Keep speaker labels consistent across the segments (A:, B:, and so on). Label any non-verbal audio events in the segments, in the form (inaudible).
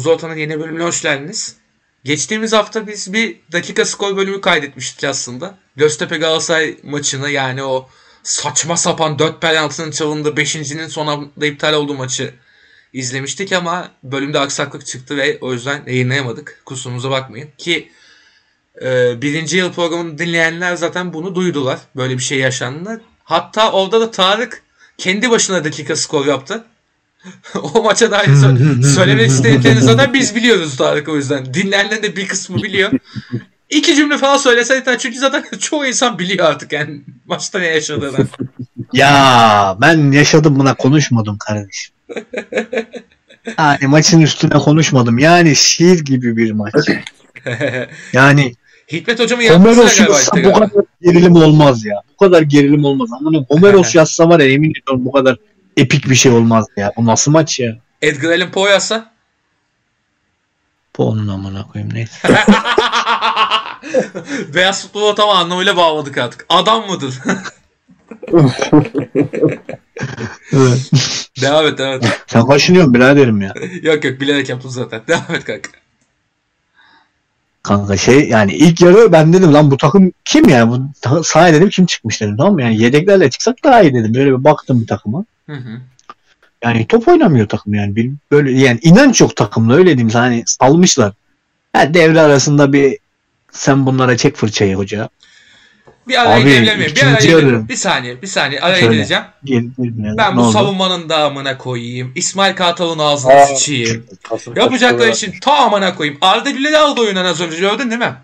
A: Muzolta'nın yeni bölümüne hoş geldiniz. Geçtiğimiz hafta biz bir dakika skor bölümü kaydetmiştik aslında. Göztepe Galatasaray maçını yani o saçma sapan 4 penaltının çalındığı 5.'nin son anda iptal olduğu maçı izlemiştik ama bölümde aksaklık çıktı ve o yüzden yayınlayamadık. Kusurumuza bakmayın. Ki e, birinci yıl programını dinleyenler zaten bunu duydular. Böyle bir şey yaşandı. Hatta orada da Tarık kendi başına dakika skor yaptı. (laughs) o maça dair sö- (laughs) söylemek istediklerini zaten biz biliyoruz Tarık o yüzden. Dinleyenlerin de bir kısmı biliyor. İki cümle falan söylese yeter çünkü zaten (laughs) çoğu insan biliyor artık yani maçta ne yaşadığını.
B: Ya ben yaşadım buna konuşmadım kardeşim. Yani maçın üstüne konuşmadım. Yani şiir gibi bir maç. Yani
A: Hikmet hocamın
B: Homeros yazsa
A: işte
B: bu kadar gerilim olmaz ya. Bu kadar gerilim olmaz. Ama Homeros yazsa var ya emin ediyorum bu kadar epik bir şey olmaz ya. Bu nasıl maç ya?
A: Edgar Allan Poe yazsa.
B: Bu onun amına koyayım neyse. (laughs)
A: Beyaz futbola tam anlamıyla bağladık artık. Adam mıdır?
B: Evet.
A: devam et devam et.
B: Sen kaşınıyorsun biraderim ya.
A: yok yok bilerek yaptım zaten. Devam et kanka.
B: Kanka şey yani ilk yarı ben dedim lan bu takım kim yani? Bu sahaya dedim kim çıkmış dedim tamam mı? Yani yedeklerle çıksak daha iyi dedim. Böyle bir baktım bir takıma.
A: Hı hı.
B: Yani top oynamıyor takım yani. Bir, böyle yani inanç yok takımda öyle diyeyim hani salmışlar. Ha, devre arasında bir sen bunlara çek fırçayı hoca.
A: Bir araya
B: Abi,
A: girebilir? Bir araya girebilir. Bir saniye bir saniye araya
B: Söyle.
A: gireceğim.
B: Gel, gel-
A: Ben bu
B: oldu?
A: savunmanın da amına koyayım. İsmail Kartal'ın ağzına
C: Aa,
A: sıçayım.
C: Kasım kaçta
A: için ta amına koyayım. Arda Güler'i aldı oyundan az önce gördün değil mi?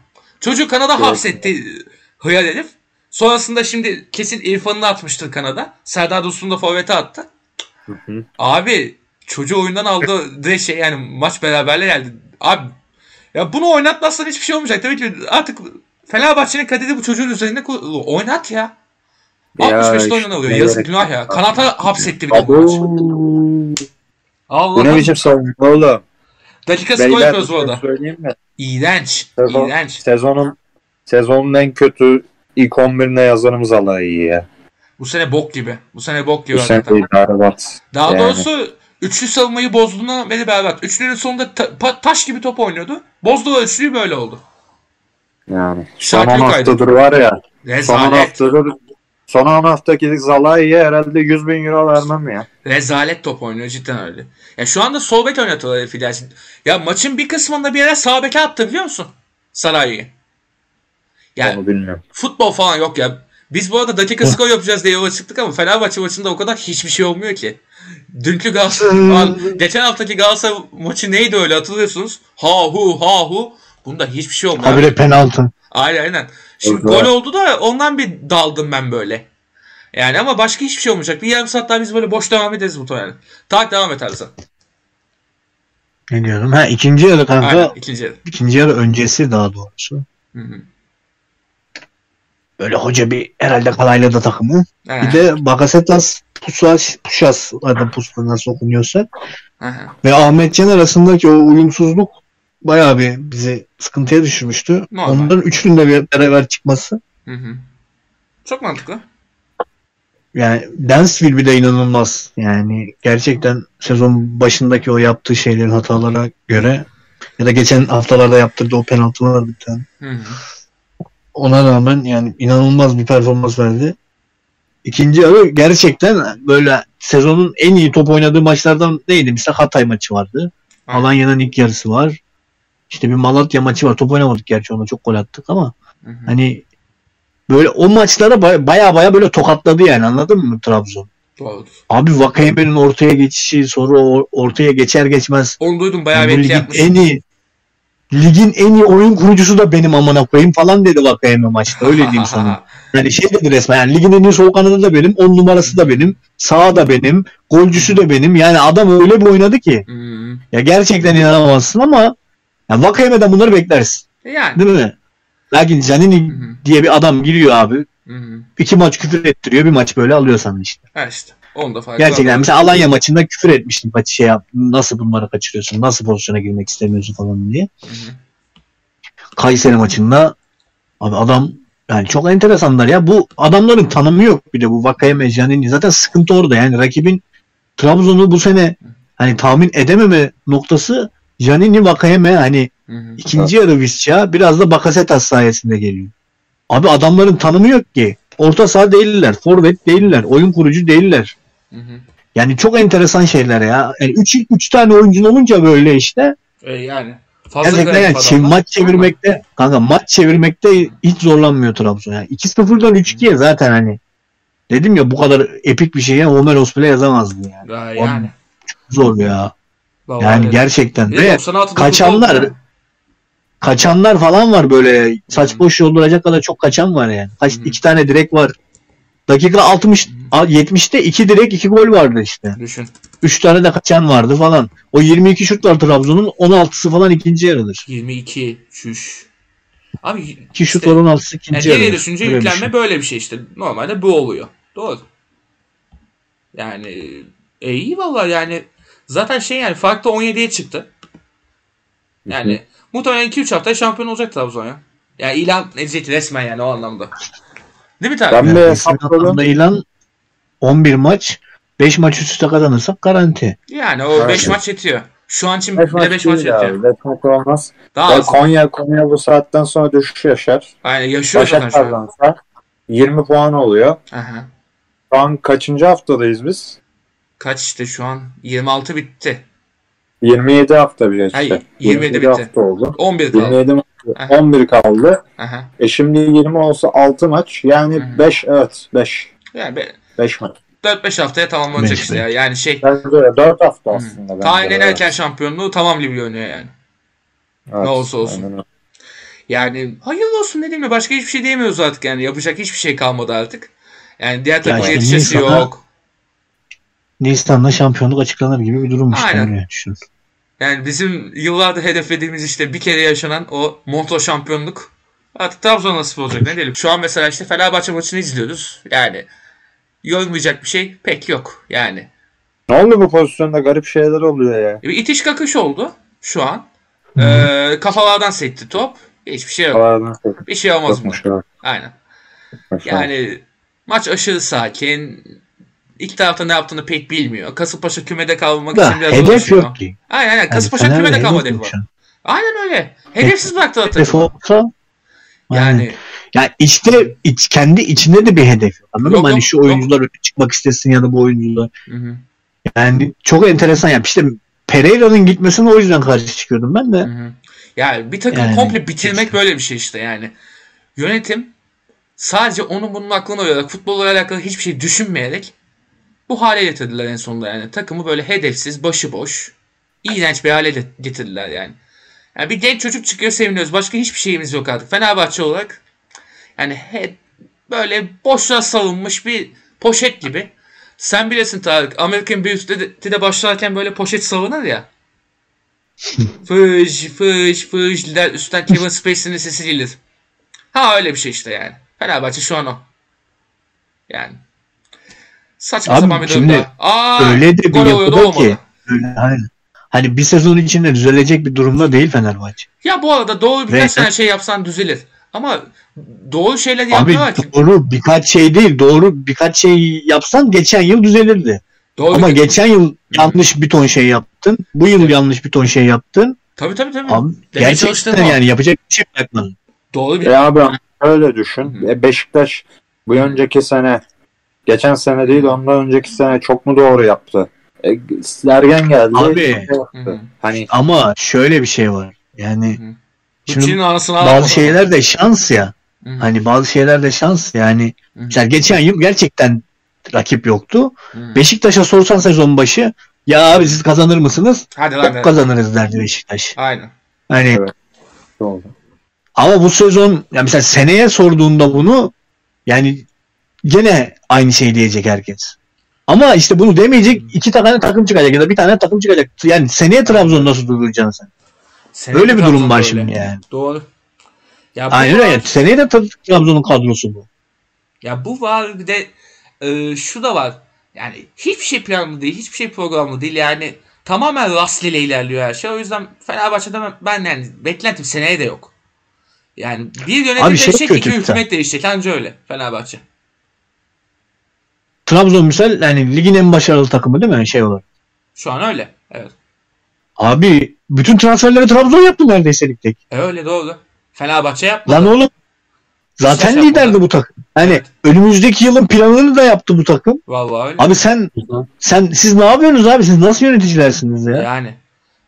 A: Çocuk Kanada
C: Evet.
A: hapsetti hıyar herif. Sonrasında şimdi kesin İrfan'ını atmıştır Kanada. Serdar Dursun da forvete attı.
C: Hı hı.
A: Abi çocuğu oyundan aldı (laughs) direkt şey yani maç beraberle geldi. Abi ya bunu oynatmazsan hiçbir şey olmayacak. Tabii ki artık Fenerbahçe'nin kaderi bu çocuğun üzerinde oynat ya.
C: Ya
A: 65'te
C: işte,
A: oynan oluyor.
C: ne
A: Yazık günah ya. Kanata hapsetti bir de bu maç. Allah
C: Bu ne biçim savunma oğlum?
A: Dakika skor
C: Beyler
A: yapıyoruz bu
C: şey
A: arada. İğrenç.
C: Sezon-
A: İğrenç.
C: Sezonun sezonun en kötü ilk 11'ine yazarımız Allah iyi ya.
A: Bu sene bok gibi. Bu sene bok gibi
C: Bu sene
A: hakikaten.
C: idare bat.
A: Daha
C: Yani.
A: doğrusu üçlü savunmayı bozduğuna beri berbat. Üçlünün sonunda ta- pa- taş gibi top oynuyordu. Bozdu üçlüyü böyle oldu.
C: Yani. Son
A: Şarkı
C: 10
A: kaydı.
C: haftadır var ya. Son 10
A: Rezalet.
C: haftadır son 10 haftaki Zalai'ye herhalde 100 bin euro vermem ya.
A: Rezalet top oynuyor cidden öyle. Ya şu anda sol bek oynatıyorlar herif İlyas. Ya maçın bir kısmında bir yere sağ beke attı biliyor musun? Saray'ı. Yani
C: Onu bilmiyorum.
A: futbol falan yok ya. Biz bu arada dakika skor yapacağız diye yola çıktık ama Fenerbahçe maçında o kadar hiçbir şey olmuyor ki. Dünkü Galatasaray, geçen haftaki Galatasaray maçı neydi öyle hatırlıyorsunuz? Ha hu ha hu. Bunda hiçbir şey olmuyor.
B: Habire penaltı.
A: Aynen aynen. Şimdi gol oldu da ondan bir daldım ben böyle. Yani ama başka hiçbir şey olmayacak. Bir yarım saat daha biz böyle boş devam ederiz muhtemelen. Tak devam et Ersan.
B: Ne diyorum? Ha ikinci yarı kanka.
A: Aynen ikinci yarı.
B: ikinci yarı öncesi daha doğrusu.
A: Hı hı.
B: Böyle hoca bir herhalde kalayladı takımı.
A: Ha,
B: Bir de Bakasetas Pusas, Pusas adı Pusas nasıl okunuyorsa
A: aha.
B: ve Ahmet Can arasındaki o uyumsuzluk bayağı bir bizi sıkıntıya düşürmüştü.
A: Normal.
B: Onların üçünün de bir beraber çıkması.
A: Hı hı. Çok mantıklı.
B: Yani Dansville bir de inanılmaz. Yani gerçekten sezon başındaki o yaptığı şeylerin hatalara göre ya da geçen haftalarda yaptırdığı o penaltılar bir tane.
A: Hı hı.
B: Ona rağmen yani inanılmaz bir performans verdi. İkinci yarı gerçekten böyle sezonun en iyi top oynadığı maçlardan neydi? Mesela Hatay maçı vardı. Alanya'nın ilk yarısı var. İşte bir Malatya maçı var. Top oynamadık gerçi ona çok gol attık ama
A: Hı hı.
B: hani böyle o maçlara baya baya, böyle tokatladı yani anladın mı Trabzon?
A: Doğrudur.
B: Abi Vakayeme'nin ortaya geçişi sonra ortaya geçer geçmez
A: Onu duydum bayağı etki
B: ligin
A: yapmış.
B: en iyi ligin en iyi oyun kurucusu da benim amına koyayım falan dedi Vakayeme maçta öyle diyeyim (laughs) sana. Yani şey dedi resmen yani ligin en iyi sol kanadı da benim, on numarası da benim, sağı da benim, golcüsü de benim. Yani adam öyle bir oynadı ki.
A: Hı.
B: Ya gerçekten inanamazsın ama ya Vakayeme'den bunları beklersin.
A: Yani.
B: Değil mi? Lakin
A: hı.
B: diye bir adam giriyor abi.
A: Hı hı.
B: iki maç küfür ettiriyor. Bir maç böyle alıyor sana işte.
A: Ha işte. Onu da farkı
B: Gerçekten
A: var.
B: mesela Alanya maçında küfür etmiştim. Maçı şey yap, nasıl bunları kaçırıyorsun? Nasıl pozisyona girmek istemiyorsun falan diye.
A: Hı hı.
B: Kayseri maçında abi adam yani çok enteresanlar ya. Bu adamların tanımı yok bir de bu Vakayeme, Canini. Zaten sıkıntı orada. Yani rakibin Trabzon'u bu sene hani tahmin edememe noktası Janini Vakayeme hani
A: Hı hı.
B: ikinci yarı Visca biraz da Bakasetas sayesinde geliyor. Abi adamların tanımı yok ki. Orta saha değiller, forvet değiller, oyun kurucu değiller.
A: Hı hı.
B: Yani çok enteresan şeyler ya. Yani 3 üç tane oyuncun olunca böyle işte
A: E, yani fazla
B: gerçekten yani çev-
A: adamlar.
B: maç çevirmekte kanka maç çevirmekte hiç zorlanmıyor Trabzon. Yani 2-0'dan 3-2'ye zaten hani dedim ya bu kadar epik bir şeye Homeros bile yazamazdı yani.
A: Ya, yani.
B: Zor ya.
A: Vallahi
B: Yani
A: öyle.
B: gerçekten. Ve
A: 96'da
B: kaçanlar kaçanlar falan var böyle saç boş yolduracak kadar çok kaçan var yani. Kaç iki tane direk var. Dakika 60 70'te iki direk iki gol vardı işte.
A: Düşün.
B: 3 tane de kaçan vardı falan. O 22 şut var Trabzon'un 16'sı falan ikinci yarıdır.
A: 22 şuş. Abi
B: 2 şut
A: işte-
B: var 16'sı
A: yani
B: ikinci
A: geriye
B: yarıdır.
A: düşünce
B: Böyle
A: yüklenme
B: şey.
A: böyle bir şey işte. Normalde bu oluyor. Doğru. Yani e, iyi vallahi yani zaten şey yani farklı 17'ye çıktı. Yani muhtemelen 2-3 haftaya şampiyon olacak Trabzon ya. Yani ilan edecek resmen yani o anlamda. Değil mi Tarık?
C: Ben
B: Yani
C: hesapladım.
B: anlamda ilan 11 maç 5 maç üst üste kazanırsak garanti.
A: Yani o 5
C: Evet.
A: maç yetiyor. Şu an için
C: Beş
A: bir de
C: maç
A: 5 maç yetiyor.
C: Beş maç olmaz.
A: Daha az.
C: Konya, Konya bu saatten sonra düşüş yaşar.
A: Aynen yaşıyor zaten
C: Başak
A: şu an.
C: kazansa 20 puan oluyor.
A: Aha.
C: Şu an kaçıncı haftadayız biz?
A: Kaç işte şu an? 26 bitti.
C: 27 hafta bir
A: Hayır,
C: işte.
A: 27 bitti.
C: hafta oldu.
A: 11 kaldı.
C: 27 maç,
A: Aha.
C: 11 kaldı.
A: Aha.
C: E şimdi 20 olsa 6 maç. Yani
A: hı.
C: 5 evet 5.
A: Yani be-
C: 5 maç.
A: 4-5 haftaya tamamlanacak işte ya. Yani şey
C: Bence de 4 hafta aslında. bence
A: Tayin
C: de.
A: ederken şampiyonluğu tamam gibi görünüyor yani.
C: Evet,
A: ne olsa olsun.
C: aynen.
A: Yani hayırlı olsun diyeyim ya başka hiçbir şey diyemiyoruz artık yani yapacak hiçbir şey kalmadı artık. Yani diğer takıma
B: işte
A: yetişesi
B: Nisan'a-
A: yok.
B: Nisan'da şampiyonluk açıklanır gibi bir durum işte.
A: Aynen.
B: düşün.
A: Yani bizim yıllardır hedeflediğimiz işte bir kere yaşanan o Monto şampiyonluk artık Trabzon nasip olacak ne diyelim. Şu an mesela işte Fenerbahçe maçını izliyoruz. Yani yormayacak bir şey pek yok yani.
C: Ne oldu bu pozisyonda garip şeyler oluyor ya.
A: Bir itiş kakış oldu şu an. Ee, kafalardan sekti top. Hiçbir şey yok. Bir şey olmaz mı? Aynen. Yani maç aşırı sakin. İlk tarafta ne yaptığını pek bilmiyor. Kasımpaşa kümede kalmak
B: Da,
A: için biraz
B: hedef
A: uğraşıyor.
B: yok ki.
A: Aynen aynen.
B: Yani
A: Kasımpaşa
B: Fener'de
A: kümede kalma
B: hedef
A: hedefi
B: yok
A: var.
B: şu.
A: Aynen öyle. Hedefsiz bıraktılar
B: Hedef
A: takımı.
B: olsa
A: Yani
B: yani yani işte iç, kendi içinde de bir hedef yok. Anladın
A: Yok,
B: mı? Hani
A: yok,
B: şu
A: yok.
B: oyuncular öne çıkmak istesin ya da bu oyuncular.
A: Hı hı,
B: Yani çok enteresan yani. İşte Pereira'nın gitmesine o yüzden karşı çıkıyordum ben de.
A: hı hı. Yani bir takım
B: Yani,
A: komple bitirmek
B: işte.
A: böyle bir şey işte yani. Yönetim sadece onun bunun aklına uyarak futbolla alakalı hiçbir şey düşünmeyerek bu hale getirdiler en sonunda yani. Takımı böyle hedefsiz, başıboş, iğrenç bir hale getirdiler yani. Yani bir genç çocuk çıkıyor seviniyoruz. Başka hiçbir şeyimiz yok artık. Fenerbahçe olarak yani hep böyle boşluğa salınmış bir poşet gibi. Sen bilirsin Tarık. American Beauty'de de, başlarken böyle poşet salınır ya. (laughs) fıj fıj fıj der. Üstten Kevin (laughs) Spacey'nin sesi gelir. Ha öyle bir şey işte yani. Fenerbahçe şu an o. Yani. Saçma
B: Abi
A: sapan bir
B: şimdi.
A: Aa,
B: öyle de bir yapıda ki. Öyle, hani, hani bir sezon içinde düzelecek bir durumda değil Fenerbahçe.
A: Ya bu arada doğru birkaç
B: Ve-
A: tane şey yapsan düzelir. Ama doğru şeyler
B: Abi
A: yapmıyorlar ki.
B: doğru birkaç şey değil. Doğru birkaç şey yapsan geçen yıl düzelirdi.
A: Doğru
B: Ama
A: bir-
B: geçen yıl yanlış bir ton şey yaptın. Bu yıl yanlış bir ton şey yaptın.
A: Tabii tabii tabii.
B: Abi gerçekten
A: o.
B: yani yapacak bir şey bırakmadın.
A: Doğru bir
C: E abi öyle düşün.
A: Hı hı.
C: E Beşiktaş bu önceki sene geçen sene değil ondan önceki sene çok mu doğru yaptı? E, Sergen geldi.
B: Abi.
C: şey.
A: Hı hı.
C: Hani
B: Ama şöyle bir şey var. Yani Şimdi
A: anasını alamadı.
B: bazı şeyler de şans ya.
A: Hı hı.
B: Hani bazı şeyler de şans. Yani
A: Hı hı.
B: mesela geçen yıl gerçekten rakip yoktu.
A: Hı hı.
B: Beşiktaş'a sorsan sezon başı ya abi siz kazanır mısınız?
A: Hadi lan.
B: Kazanırız derdi Beşiktaş.
A: Aynen.
B: Hani
C: Evet. oldu?
B: ama bu sezon ya mesela seneye sorduğunda bunu yani gene aynı şey diyecek herkes. Ama işte bunu demeyecek iki tane takım çıkacak ya da bir tane takım çıkacak. Yani seneye Trabzon nasıl durduracaksın sen?
A: Seneye
B: Böyle bir
A: Trabzon
B: durum var
A: böyle.
B: şimdi yani.
A: Doğru. Ya bu
B: Aynen
A: var,
B: öyle. Seneye de Tra- Trabzon'un kadrosu bu.
A: Ya bu var bir de e, şu da var. Yani hiçbir şey planlı değil, hiçbir şey programlı değil. Yani tamamen rastgele ilerliyor her şey. O yüzden Fenerbahçe'de ben, yani beklentim seneye de yok. Yani bir yönetim
B: Abi şey
A: değişecek,
B: kötü
A: iki hükümet değişecek. Anca öyle Fenerbahçe.
B: Trabzon misal yani ligin en başarılı takımı değil mi şey olarak?
A: Şu an öyle. Evet.
B: Abi bütün transferleri Trabzon yaptı neredeyse lig tek.
A: E öyle doğru. Fenerbahçe yapmadı.
B: Lan oğlum zaten
A: Beşiktaş
B: liderdi
A: yapmadı.
B: bu takım. Hani
A: Evet.
B: önümüzdeki yılın planını da yaptı bu takım.
A: Vallahi öyle.
B: Abi sen sen siz ne yapıyorsunuz abi? Siz nasıl yöneticilersiniz ya?
A: Yani.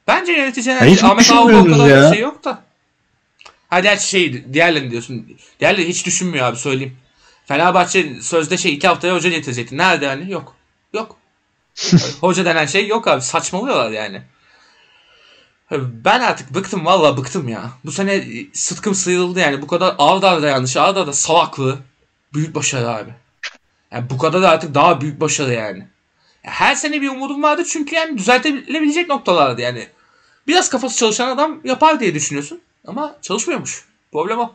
A: Bence yöneticilerin
B: Ya hiç
A: Ahmet Ağabey o kadar
B: ya?
A: bir şey yok da. Hadi gerçi şey diğerlerini diyorsun. Diğerleri hiç düşünmüyor abi söyleyeyim. Fenerbahçe sözde şey iki haftaya hoca getirecekti. Nerede hani? Yok. Yok. (laughs) hoca denen şey yok abi. Saçmalıyorlar yani. Ben artık bıktım valla bıktım ya. Bu sene sıtkım sıyrıldı yani. Bu kadar ağır da yanlış ağır da salaklığı. Büyük başarı abi. Yani bu kadar da artık daha büyük başarı yani. Ya Her sene bir umudum vardı çünkü yani düzeltilebilecek noktalardı yani. Biraz kafası çalışan adam yapar diye düşünüyorsun. Ama çalışmıyormuş. Problem o.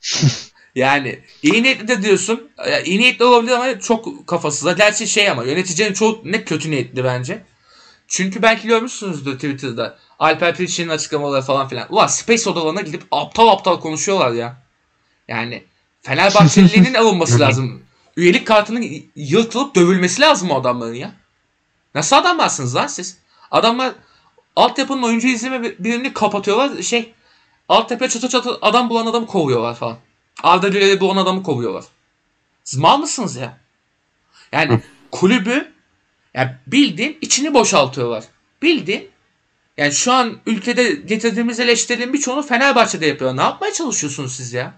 A: (laughs) yani iyi niyetli de diyorsun. Ya, iyi niyetli olabilir ama çok kafasız. Gerçi şey ama yöneticilerin çoğu ne kötü niyetli bence. Çünkü belki görmüşsünüzdür Twitter'da. Alper Piliş'in açıklamaları falan filan. Ulan Space odalarına gidip aptal aptal konuşuyorlar ya. Yani Fenerbahçelilerin (laughs) alınması lazım. Üyelik kartının yırtılıp dövülmesi lazım o adamların ya. Nasıl adamlarsınız lan siz? Adamlar altyapının oyuncu izleme birimini kapatıyorlar. Şey altyapıya çatı çatı adam bulan adamı kovuyorlar falan. Arda Güler'i bulan adamı kovuyorlar. Siz mal mısınız ya? Yani kulübü yani bildiğin içini boşaltıyorlar. Bildiğin yani şu an ülkede getirdiğimiz eleştirilerin birçoğunu Fenerbahçe'de yapıyor. Ne yapmaya çalışıyorsunuz siz ya?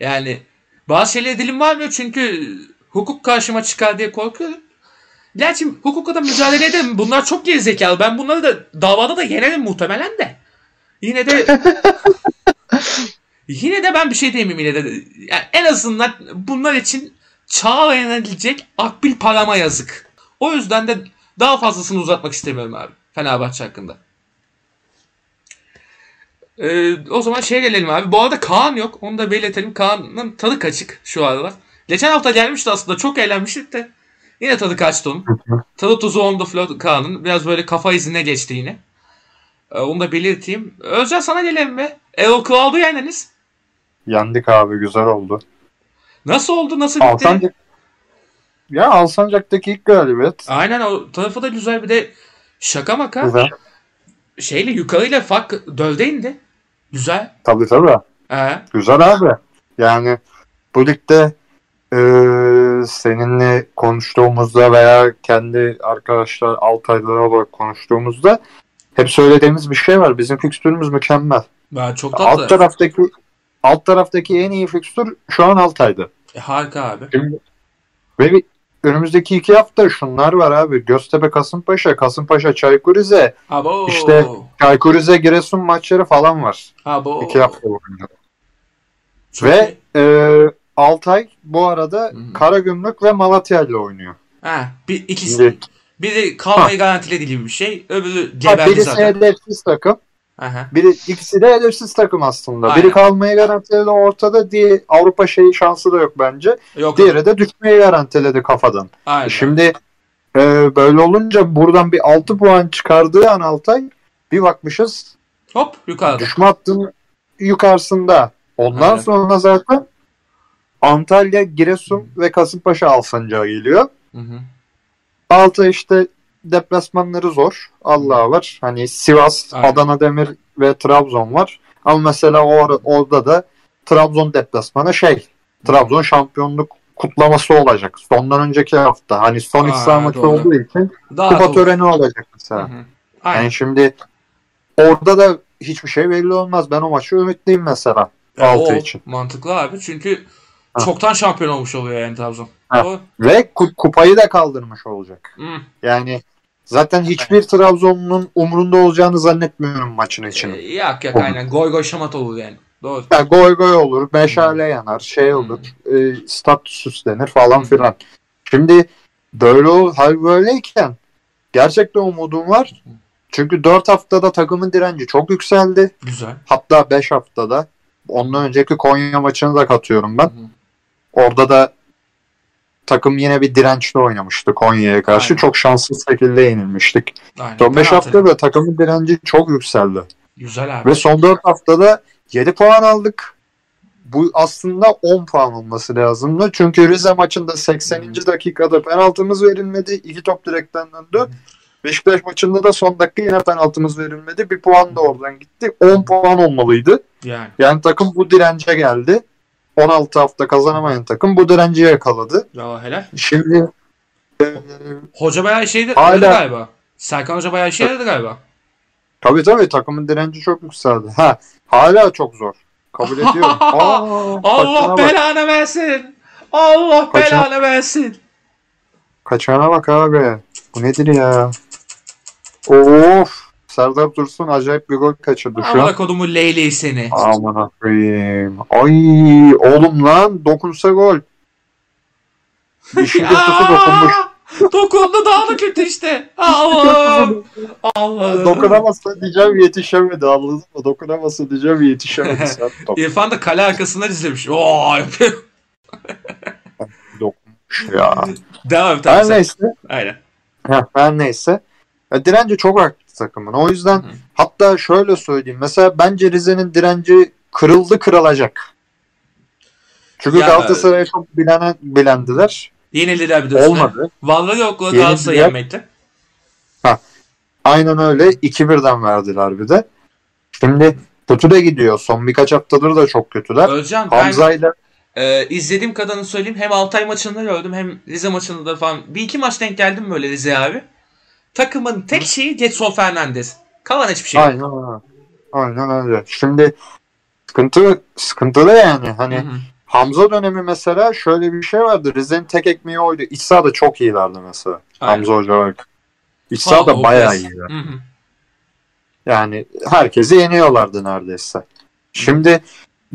A: Yani bazı şeylere dilim varmıyor çünkü hukuk karşıma çıkar diye korkuyorum. Gerçi hukuka da mücadele ederim. Bunlar çok gerizekalı. Ben bunları da davada da yenerim muhtemelen de. Yine de (laughs) yine de ben bir şey diyemeyim yine de. Yani en azından bunlar için çağa yenilecek akbil parama yazık. O yüzden de daha fazlasını uzatmak istemiyorum abi. Fenerbahçe hakkında. Ee, o zaman şeye gelelim abi. Bu arada Kaan yok. Onu da belirtelim. Kaan'ın tadı kaçık şu aralar. Geçen hafta gelmişti aslında. Çok eğlenmiştik de. Yine tadı kaçtı onun. tadı tuzu on the floor Kaan'ın. Biraz böyle kafa izine geçti yine. Ee, onu da belirteyim. Özcan sana gelelim mi? Erol Kıvaldı yendiniz.
C: Yendik abi güzel oldu.
A: Nasıl oldu? Nasıl bitti?
C: Alsancak ya Alsancak'taki ilk galibiyet.
A: Aynen o tarafı da güzel. Bir de şaka maka.
C: Güzel.
A: Şeyle yukarıyla fark dölde indi. Güzel.
C: Tabii tabii.
A: Ee,
C: Güzel abi. Yani bu ligde e, seninle konuştuğumuzda veya kendi arkadaşlar Altaylılar olarak konuştuğumuzda hep söylediğimiz bir şey var. Bizim fikstürümüz mükemmel.
A: ben çok tatlı.
C: Alt taraftaki alt taraftaki en iyi fikstür şu an Altay'dı.
A: E, harika abi.
C: Ve bir- önümüzdeki iki hafta şunlar var abi. Göztepe Kasımpaşa, Kasımpaşa Çaykur Rize,
A: Abo.
C: İşte- Çaykur Rize Giresun maçları falan var.
A: Abo.
C: İki hafta boyunca. Ve e, Altay bu arada
A: Hı.
C: Karagümrük ve Malatya ile oynuyor.
A: Ha, bir ikisi.
C: Şimdi,
A: Biri kalmayı garantilediği gibi bir şey. Öbürü
C: ha,
A: geberdi
C: birisi
A: zaten.
C: hedefsiz takım.
A: Aha.
C: Biri, ikisi de hedefsiz takım aslında.
A: Aynen.
C: Biri kalmayı garantiledi ortada. Diye Avrupa şeyi şansı da yok bence.
A: Yok.
C: Diğeri de düşmeyi garantiledi kafadan.
A: Aynen.
C: Şimdi e, böyle olunca buradan bir 6 puan çıkardığı an Altay bir bakmışız
A: Hop yukarıda.
C: düşme hattının yukarısında. Ondan
A: Aynen.
C: sonra zaten Antalya, Giresun ve Kasımpaşa Alsancağı geliyor.
A: Hı hı.
C: Altı işte deplasmanları zor. Allah var. Hani Sivas,
A: Aynen.
C: Adana Demir ve Trabzon var. Ama mesela o ara- orada da Trabzon deplasmanı şey Trabzon şampiyonluk kutlaması olacak. Sondan önceki hafta. Hani son saha maçı
A: doğru.
C: olduğu için
A: Daha
C: kupa
A: çok-
C: töreni olacak
A: Hı
C: mesela.
A: hı. Aynen.
C: Yani şimdi orada da hiçbir şey belli olmaz. Ben o maçı ümitliyim mesela.
A: Ya
C: altı
A: o
C: için.
A: Mantıklı abi. Çünkü
C: Ha.
A: çoktan şampiyon olmuş oluyor yani Trabzon.
C: Ha.
A: Doğru.
C: Ve ku- kupayı da kaldırmış olacak.
A: Hı.
C: Yani zaten hiçbir Trabzon'un umrunda olacağını zannetmiyorum maçın
A: Ee,
C: için.
A: yak yak
C: Olur.
A: aynen. Goy goy şamat olur yani. Doğru.
C: Ya goy goy olur, meşale yanar, şey olur, e, stat süslenir falan
A: Hı.
C: filan. Şimdi böyle o hal böyleyken gerçekten umudum var. Çünkü 4 haftada takımın direnci çok yükseldi.
A: Güzel.
C: Hatta 5 haftada. Ondan önceki Konya maçını da katıyorum ben.
A: Hı.
C: Orada da takım yine bir dirençli oynamıştı Konya'ya karşı.
A: Aynen.
C: Çok şanssız şekilde yenilmiştik.
A: Aynen.
C: Son 5
A: Penaltı.
C: haftada takımın direnci çok yükseldi.
A: Güzel abi.
C: Ve son 4 haftada 7 puan aldık. Bu aslında 10 puan olması lazımdı. Çünkü Rize maçında 80. dakikada penaltımız verilmedi. İki top direkten döndü. Beşiktaş maçında da son dakika yine penaltımız verilmedi. Bir puan da oradan gitti. 10 puan olmalıydı.
A: Yani.
C: Yani takım bu dirence geldi. 16 hafta kazanamayan takım bu direnci yakaladı.
A: Bravo helal.
C: Şimdi e,
A: Hoca bayağı şeydi
C: Hala-
A: galiba. Serkan Hoca bayağı işe yaradı galiba.
C: tabii tabii takımın direnci çok yükseldi. Ha hala çok zor. Kabul (laughs) ediyorum. Aa,
A: Allah belanı versin. Allah
C: Kaçına-
A: belanı versin.
C: Kaçana bak abi. Bu nedir ya? Of. Serdar Dursun acayip bir gol kaçırdı şu an.
A: Allah kodumu leyleği seni.
C: Aman koyayım. Ay oğlum lan dokunsa gol. Dişi götüsü (laughs) dokunmuş.
A: Dokundu daha da kötü işte. Allah'ım. Allah'ım.
C: Dokunamazsa diyeceğim yetişemedi anladın mı? Dokunamazsa diyeceğim yetişemedi. Sen (laughs)
A: İrfan da kale arkasından izlemiş. Oo yapıyor. (laughs)
C: dokunmuş ya.
A: Devam et
C: Her neyse.
A: Aynen.
C: Heh, her neyse. Ya, direnci çok arttı takımın. O yüzden
A: Hı.
C: hatta şöyle söyleyeyim. Mesela bence Rize'nin direnci kırıldı kırılacak. Çünkü
A: Ya-
C: Galatasaray'a çok bilen, bilendiler.
A: Yenildiler bir de.
C: Olmadı.
A: Vallahi yokla
C: Yenildiler.
A: Galatasaray yenmekte.
C: Aynen öyle. 2-1'den verdiler bir de. Şimdi kötü de gidiyor. Son birkaç haftadır da çok kötüler.
A: Özcan ben
C: Hamza'yla
A: e, izlediğim kadarını söyleyeyim. Hem Altay maçında gördüm hem Rize maçında da falan. Bir iki maç denk geldim böyle Rize abi. Takımın tek şeyi Getson Fernandez. Kalan hiçbir şey yok.
C: Aynen öyle. Aynen öyle. Şimdi sıkıntı sıkıntılı yani. Hani
A: Hı hı.
C: Hamza dönemi mesela şöyle bir şey vardı. Rize'nin tek ekmeği oydu. İç sahada çok iyilerdi mesela.
A: Aynen.
C: Hamza Hoca olarak. İç sahada bayağı iyiler.
A: Hı hı.
C: Yani herkesi yeniyorlardı neredeyse. Şimdi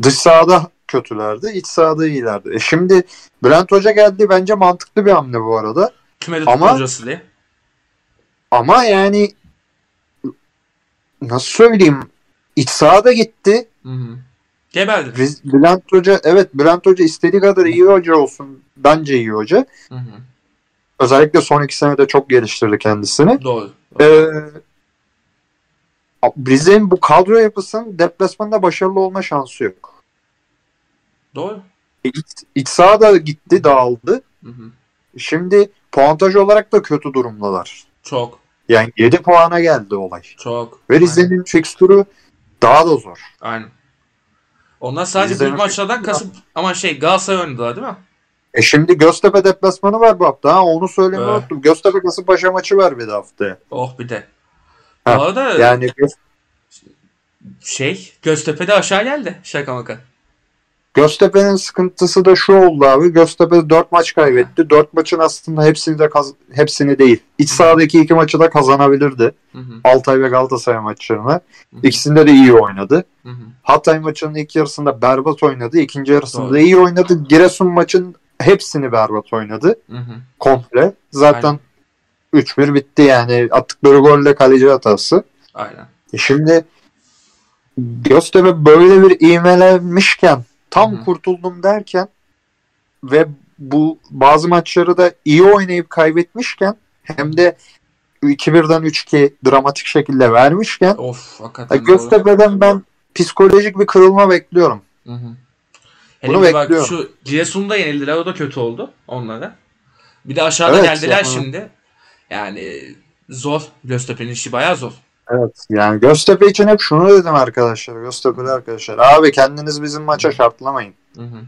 C: dış sahada kötülerdi. iç sahada iyilerdi. E şimdi Bülent Hoca geldi. Bence mantıklı bir hamle bu arada.
A: Kümede
C: Ama-
A: hocası diye.
C: Ama yani nasıl söyleyeyim iç sahada gitti.
A: Hı
C: Bülent Hoca evet Bülent Hoca istediği kadar iyi hoca olsun. Bence iyi hoca.
A: Hı hı.
C: Özellikle son iki senede çok geliştirdi kendisini.
A: Doğru.
C: Ee, Rize'nin bu kadro yapısının deplasmanda başarılı olma şansı yok.
A: Doğru.
C: E, İç, iç saha da gitti dağıldı.
A: Hı hı.
C: Şimdi puantaj olarak da kötü durumdalar.
A: Çok.
C: Yani 7 puana geldi olay.
A: Çok.
C: Ve Rize'nin fikstürü daha da zor.
A: Aynen. Onlar sadece
C: Rize'nin
A: büyük maçlardan kasıp ama şey Galatasaray oynadılar değil mi?
C: E şimdi Göztepe deplasmanı var bu hafta. Ha, onu söylemeyi
A: Evet.
C: unuttum. Göztepe Kasımpaşa maçı var bir de haftaya.
A: Oh bir de.
C: Ha,
A: Bu arada
C: Yani
A: şey Göztepe'de aşağı geldi. Şaka maka.
C: Göztepe'nin sıkıntısı da şu oldu abi. Göztepe 4 maç kaybetti. 4 maçın aslında hepsini de kaz- hepsini değil. İç sahadaki iki maçı da kazanabilirdi.
A: Hı hı.
C: Altay ve Galatasaray maçlarını.
A: Hı hı.
C: İkisinde de iyi oynadı.
A: Hı hı.
C: Hatay maçının ilk yarısında berbat oynadı. İkinci yarısında
A: Doğru.
C: iyi oynadı. Giresun maçın hepsini berbat oynadı.
A: Hı hı.
C: Komple. Zaten 3-1 bitti yani. Attıkları golle kaleci hatası.
A: Aynen.
C: E şimdi Göztepe böyle bir ivmelenmişken tam
A: Hı hı.
C: kurtuldum derken ve bu bazı maçları da iyi oynayıp kaybetmişken hem de 2-1'den 3-2 dramatik şekilde vermişken
A: Of hakikaten doğru.
C: Göztepe'den ben psikolojik bir kırılma bekliyorum.
A: Hı hı. Hele
C: Bunu
A: bak
C: bekliyorum.
A: şu Giresun'da yenildiler o da kötü oldu onlara. Bir de aşağıda
C: Evet,
A: geldiler
C: ya.
A: şimdi. Yani zor. Göztepe'nin işi bayağı zor.
C: Evet. Yani Göztepe için hep şunu dedim arkadaşlar. Göztepe'li arkadaşlar. Abi kendiniz bizim maça şartlamayın.
A: Hı hı.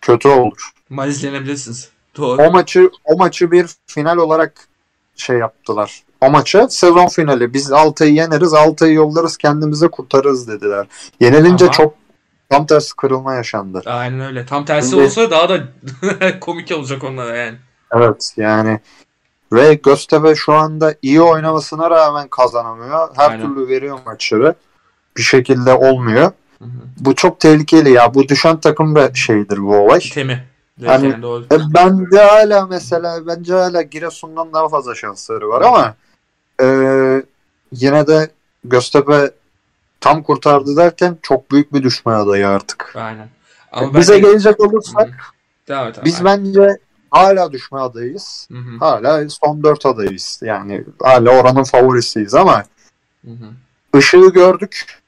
C: Kötü olur.
A: Maç izleyebilirsiniz. Doğru.
C: O maçı o maçı bir final olarak şey yaptılar. O maça sezon finali. Biz Altay'ı yeneriz, Altay'ı yollarız, kendimize kurtarırız dediler. Yenilince
A: Ama-
C: çok tam tersi kırılma yaşandı.
A: Aynen öyle. Tam tersi
C: Şimdi-
A: olsa daha da (laughs) komik olacak onlara yani.
C: Evet yani ve Göztepe şu anda iyi oynamasına rağmen kazanamıyor. Her
A: Aynen.
C: türlü veriyor maçları. Bir şekilde olmuyor.
A: Hı hı.
C: Bu çok tehlikeli ya. Bu düşen takım da şeydir bu olay.
A: Temi. Yani.
C: E, ben de hala mesela bence hala Giresun'dan daha fazla şansları var ama e, yine de Göztepe tam kurtardı derken çok büyük bir düşme adayı artık.
A: Aynen.
C: E, bize
A: bence-
C: gelecek olursak
A: hı. Devam et
C: biz bence hala düşme adayız.
A: Hı hı.
C: Hala son dört adayız. Yani hala oranın favorisiyiz ama
A: Hı hı.
C: ışığı gördük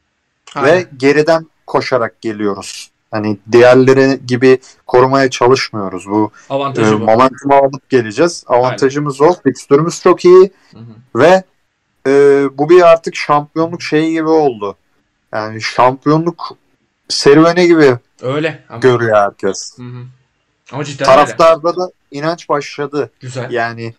A: Aynen.
C: ve geriden koşarak geliyoruz. Hani diğerleri gibi korumaya çalışmıyoruz. Bu e,
A: Avantajı bu.
C: momentumu alıp geleceğiz. Avantajımız o. Fikstürümüz çok iyi
A: Hı hı.
C: ve e, bu bir artık şampiyonluk şeyi gibi oldu. Yani şampiyonluk serüveni gibi
A: Öyle. Ama,
C: görüyor herkes.
A: Hı hı. Ama cidden öyle.
C: Taraftarda da inanç başladı.
A: Güzel.
C: Yani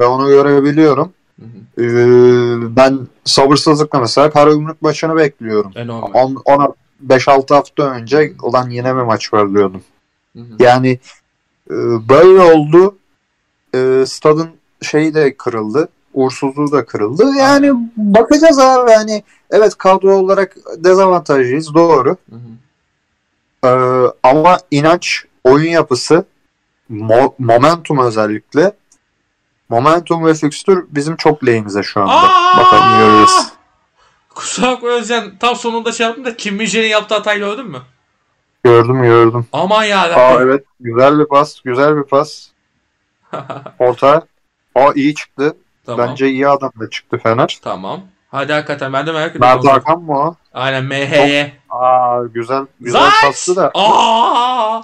C: ben onu görebiliyorum.
A: Hı hı.
C: Ee, ben sabırsızlıkla mesela Karagümrük maçını bekliyorum.
A: E, normal.
C: On- Ona 5-6 hafta önce olan yine bir maç var diyordum.
A: Hı hı.
C: Yani e, böyle oldu. E, stadın şeyi de kırıldı. Uğursuzluğu da kırıldı. Yani bakacağız abi. Yani evet kadro olarak dezavantajlıyız. Doğru.
A: Hı hı.
C: Ee, ama inanç, oyun yapısı, mo- momentum özellikle momentum ve fikstür bizim çok lehimize şu anda.
A: Aa!
C: Bakalım görürüz.
A: Kusura bakma Özcan. Tam sonunda şey yaptım da Kim Min-jae'nin yaptığı hatayı gördün mü?
C: Gördüm gördüm.
A: Aman ya.
C: Aa evet güzel bir pas. Güzel bir pas. (laughs) Orta. Aa iyi çıktı.
A: tamam.
C: Bence iyi adam da çıktı Fener.
A: Tamam. Hadi hakikaten ben de merak ediyorum.
C: Mert. Hakan mı o?
A: Aynen MH'ye.
C: Aa güzel güzel
A: Zayt!
C: pastı da
A: Aa!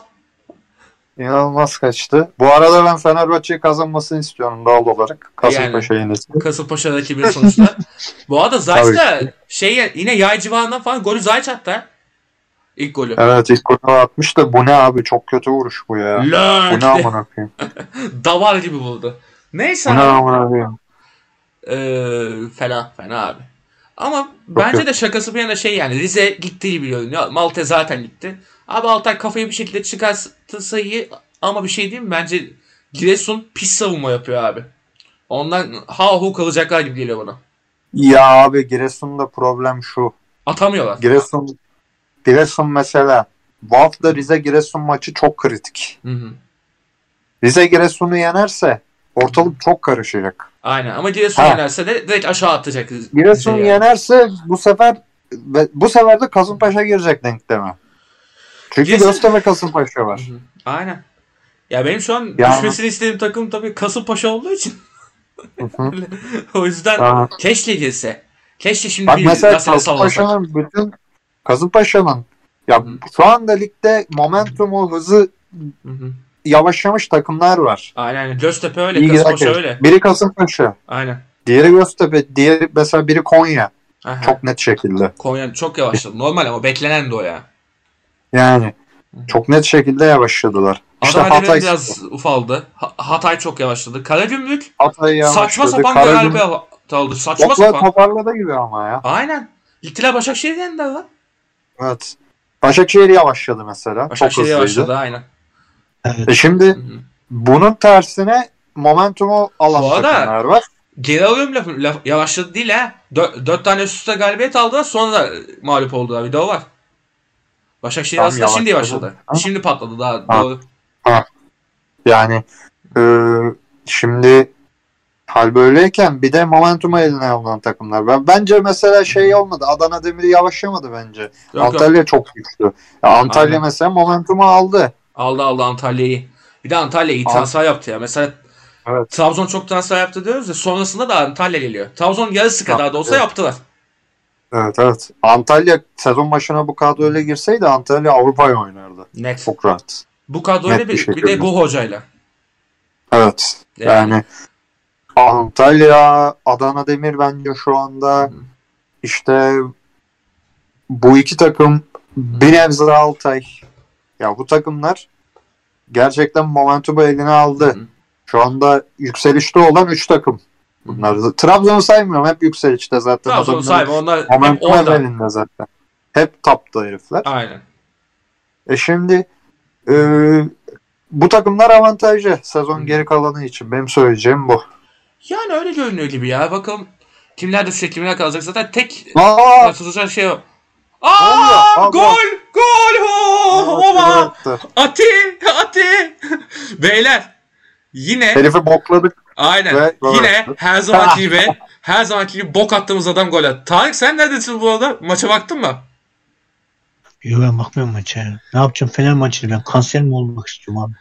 C: İnanılmaz kaçtı. Bu arada ben Fenerbahçe'yi kazanmasını istiyorum doğal olarak. Kasımpaşa yenisi.
A: Kasımpaşa rakibi sonuçta. (laughs) Bu arada Zayt da şey yine yay civarından falan golü Zayt attı. İlk golü.
C: Evet ilk golü atmış da bu ne abi çok kötü vuruş bu ya. Bu
A: Lönk
C: ne amına koyayım? (laughs)
A: davar gibi vurdu. Neyse
C: Bu ne amına koyayım?
A: Ee, fena fena abi. Ama bence
C: yok.
A: de şakası bir yana şey yani Rize gittiği biliyorum. Ya, Malte zaten gitti. Abi Altay kafayı bir şekilde çıkartırsa iyi ama bir şey diyeyim mi? Bence Giresun pis savunma yapıyor abi. Ondan ha hu kalacaklar gibi geliyor bana.
C: Ya abi Giresun'da problem şu.
A: Atamıyorlar.
C: Giresun Giresun mesela bu hafta Rize Giresun maçı çok kritik.
A: Hı hı.
C: Rize Giresun'u yenerse ortalık çok karışacak.
A: Aynen ama Giresun
C: Ha.
A: yenerse de direkt aşağı atacak.
C: Giresun
A: yani.
C: yenerse bu sefer bu sefer de Kasımpaşa girecek denkleme. Çünkü
A: Giresun-
C: Göztepe Kasımpaşa var.
A: Hı hı. Aynen. Ya benim şu an
C: Ya-
A: düşmesini istediğim takım tabii Kasımpaşa olduğu için.
C: Hı hı. (laughs)
A: o yüzden
C: Aha.
A: keşke girse. Keşke şimdi
C: Bak
A: bir
C: mesela. Kasımpaşa'nın bütün Kasımpaşa'nın ya
A: Hı.
C: şu anda ligde momentumu hızı
A: Hı hı.
C: yavaşlamış takımlar var.
A: Aynen. Göztepe öyle,
C: İyi
A: Kasımpaşa öyle.
C: Biri Kasımpaşa,
A: Aynen.
C: diğeri Göztepe, diğeri mesela biri Konya.
A: Aha.
C: Çok net şekilde.
A: Konya çok yavaşladı. Normal ama beklenen de o ya.
C: Yani çok net şekilde yavaşladılar. İşte
A: Demir
C: Hatay,
A: biraz ufaldı. Ha- Hatay çok yavaşladı. Karagümrük
C: Hatay
A: saçma sapan
C: Karagümrük-
A: galibiyet aldı. Saçma
C: Oklar
A: sapan.
C: toparladı gibi ama ya.
A: Aynen. Gittiler Başakşehir'i yendiler lan.
C: Evet. Başakşehir yavaşladı mesela.
A: Başakşehir
C: çok hızlıydı.
A: yavaşladı aynen.
B: Evet.
C: E şimdi
A: Hı hı.
C: bunun tersine momentumu alan
A: Bu
C: takımlar var.
A: Geri alıyorum lafı. Laf, yavaşladı değil ha. Dö- dört tane üst üste galibiyet aldılar. Sonra da mağlup oldular. Bir de o var. Başakşehir
C: Tam
A: aslında şimdi
C: yavaşladı. Ama-
A: Şimdi patladı daha
C: Ha.
A: doğru.
C: Yani e, şimdi hal böyleyken bir de momentumu eline alan takımlar. Ben bence mesela şey olmadı. Adana Demir yavaşlamadı bence.
A: Yok, yok.
C: Antalya çok güçlü. Ya Antalya
A: Aynen.
C: mesela momentumu aldı.
A: Aldı aldı Antalya'yı. Bir de Antalya iyi transfer yaptı ya. Mesela
C: Evet.
A: Trabzon çok transfer yaptı diyoruz ya sonrasında da Antalya geliyor. Trabzon yarısı kadar da olsa
C: Evet.
A: yaptılar.
C: Evet evet. Antalya sezon başına bu kadroyla girseydi Antalya Avrupa'ya oynardı.
A: Net.
C: Çok rahat.
A: Bu kadroyla
C: Net bir
A: bir, bir
C: şekilde.
A: de bu hocayla.
C: Evet.
A: Yani.
C: Yani Antalya, Adana Demir bence şu anda
A: Hı.
C: işte bu iki takım bir nebze Altay. Ya bu takımlar gerçekten momentumu eline aldı.
A: Hı.
C: Şu anda yükselişte olan 3 takım bunlar. Trabzon'u saymıyorum. Hep yükselişte zaten.
A: Trabzon
C: Adamların
A: sahibi onlar hep orada.
C: elinde zaten. Hep tapta herifler.
A: Aynen.
C: E şimdi e, bu takımlar avantajlı sezon
A: Hı.
C: geri kalanı için. Benim söyleyeceğim bu.
A: Yani öyle görünüyor gibi ya. Bakalım kimler düşecek kimler kalacak. Zaten tek tartışılacak şey o. Aa, gol! Gol! Ho! Ati! Ati! (laughs) Beyler yine
C: Herifi bokladık.
A: Aynen
C: Ve
A: yine her zamanki gibi (laughs) her zamanki gibi bok attığımız adam gol attı. Tarık sen neredesin bu arada? Maça baktın mı?
B: Yo ben bakmıyorum maça. Ne yapacağım Fener maçını ben kanser mi olmak istiyorum abi?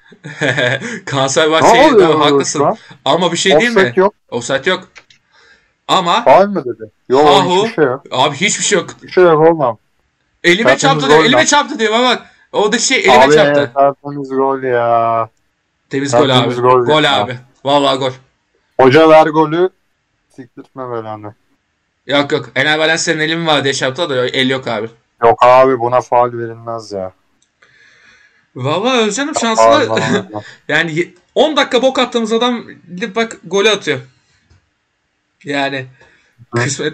B: (laughs)
A: Kanser var şey, tamam, haklısın. Ama bir şey değil mi?
C: Offset yok.
A: Offside yok. Ama
C: Faul mü dedi? Yok
A: Ahu.
C: hiçbir şey yok.
A: abi hiçbir şey yok.
C: Hiçbir şey yok olmam.
A: Elime
C: Zaten
A: çarptı diyor. Elime çarptı diyor. Bak bak. Oradaki şey elime
C: Abi
A: çarptı.
C: tertemiz gol ya.
A: Temiz gol abi.
C: tertemiz gol
A: Gol
C: ya.
A: abi. Vallahi gol.
C: Hoca ver golü. Siktirtme belanı.
A: Yok yok. Enel Valencia'nın eli mi var diye çarptı da el yok abi.
C: Yok abi buna faul verilmez ya.
A: Vallahi Özcan'ım şanslı. (laughs) yani ye- 10 dakika bok attığımız adam bak golü atıyor. Yani kısmet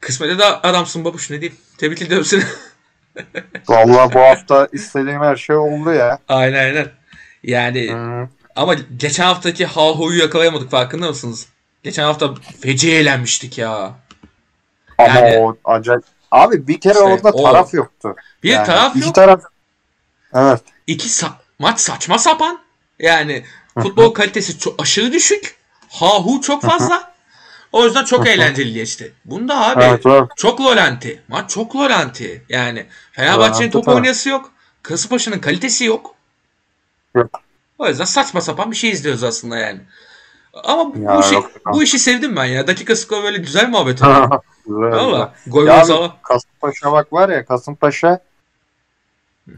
A: kısmete de adamsın babuş ne diyeyim. Tebrik ediyorum seni.
C: Vallahi bu (laughs) hafta istediğim her şey oldu ya.
A: aynen aynen. Yani
C: Hı.
A: Ama geçen haftaki Haho'yu yakalayamadık farkında mısınız? Geçen hafta feci eğlenmiştik ya.
C: Ama
A: Yani-
C: o acayip. Abi bir kere
A: İşte
C: orada
A: o-
C: taraf yoktu.
A: Bir
C: Yani
A: taraf
C: iki
A: yok.
C: taraf. Evet.
A: İki sa- maç saçma sapan. Yani futbol kalitesi çok aşırı düşük. Hahu çok fazla. O yüzden çok eğlenceli geçti. Bunda abi
C: Evet, evet.
A: çok lolanti. Maç çok lolanti. Yani Fenerbahçe'nin top oynayası yok. Kasımpaşa'nın kalitesi yok.
C: Yok.
A: O yüzden saçma sapan bir şey izliyoruz aslında yani. Ama
C: Ya
A: bu, şey,
C: yok.
A: bu işi sevdim ben ya. Dakika skor böyle güzel muhabbet oluyor. Valla. (laughs) Gol
C: Ya Kasımpaşa bak var ya Kasımpaşa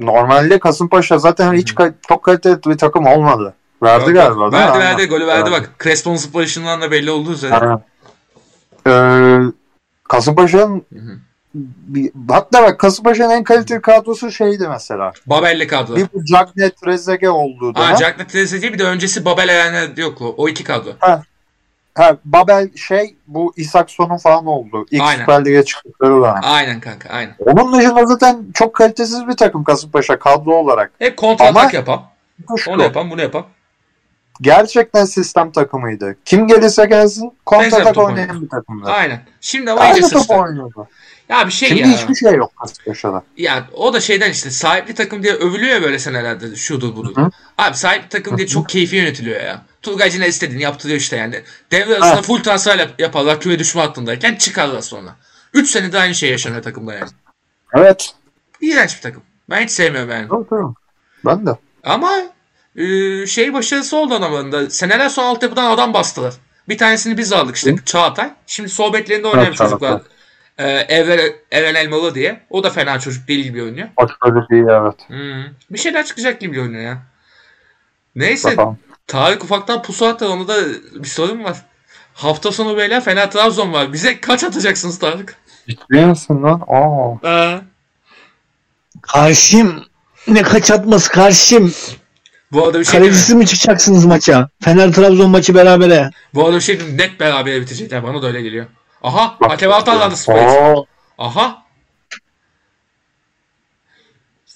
C: normalde Kasımpaşa zaten hiç ka- çok kaliteli bir takım olmadı. Verdi
A: Yok, yok.
C: galiba değil mi?
A: Verdi
C: Aynen.
A: verdi. Golü verdi
C: Verdi.
A: bak. Crespo'nun zıplayışından da belli olduğu üzere.
C: Aynen. Ee, Kasımpaşa'nın. Bir, hatta bak Kasımpaşa'nın en kaliteli kadrosu şeydi mesela.
A: Babel'li kadro.
C: Bir bu Cagney Trezeguet olduğu dönem.
A: Aa, Jack Netrezeci bir de öncesi Babel Erenler yok o. İki kadro.
C: Ha, Babel şey bu Isakson'un falan oldu. İlk
A: Aynen.
C: Süper Lig'e çıktıkları dönem.
A: Aynen kanka aynen.
C: Onun dışında zaten çok kalitesiz bir takım Kasımpaşa kadro olarak.
A: Hep kontratak
C: Ama-
A: yapan.
C: Şu,
A: Onu yapan bunu yapan.
C: gerçekten sistem takımıydı. Kim gelirse gelsin kontratak
A: top
C: oynayan bir takımdı.
A: Aynen. Şimdi ama iyice sıçtı.
C: oynuyordu.
A: Ya bir şey
C: Şimdi
A: ya.
C: hiçbir şey yok Kasımpaşa'da.
A: Ya o da şeyden işte sahipli takım diye övülüyor ya böyle senelerde şudur budur.
C: Hı hı.
A: Abi sahipli takım diye çok keyfi yönetiliyor ya. Turgaycı ne istediğini yaptırıyor işte yani. Devre arasında full transfer yap- yaparlar küve düşme hattındayken çıkarlar sonra. 3 senede aynı şey yaşanıyor takımda yani.
C: Evet.
A: İğrenç bir takım. Ben hiç sevmiyorum yani.
C: Tamam, tamam. Ben de.
A: Ama e, şey başarısı oldu adamlarında. Seneler sonra altyapıdan adam bastılar. Bir tanesini biz aldık işte Çağatay. Şimdi sohbetlerinde oynayan
C: Evet,
A: çocuk var. Ee, Evren, Evren Elmalı diye. O da fena çocuk değil gibi oynuyor.
C: Açık iyi evet.
A: Hmm. Bir şeyler çıkacak gibi oynuyor ya. Neyse
C: Bakalım.
A: Tarık ufaktan pusu attı. Onda da bir sorun var. Hafta sonu beyler fena Trabzon var. Bize kaç atacaksınız Tarık?
C: Ciddi misin lan? Aa.
A: Aa.
B: Karşım ne kaç atması karşım.
A: Bu arada bir şey?
B: Kalecisi mi çıkacaksınız maça? Fener Trabzon maçı berabere.
A: Bu arada bir şey? Net beraber bitecekler. Bana da öyle geliyor. Aha. Hakem Altanlar'da Spice.
C: Oo.
A: Aha.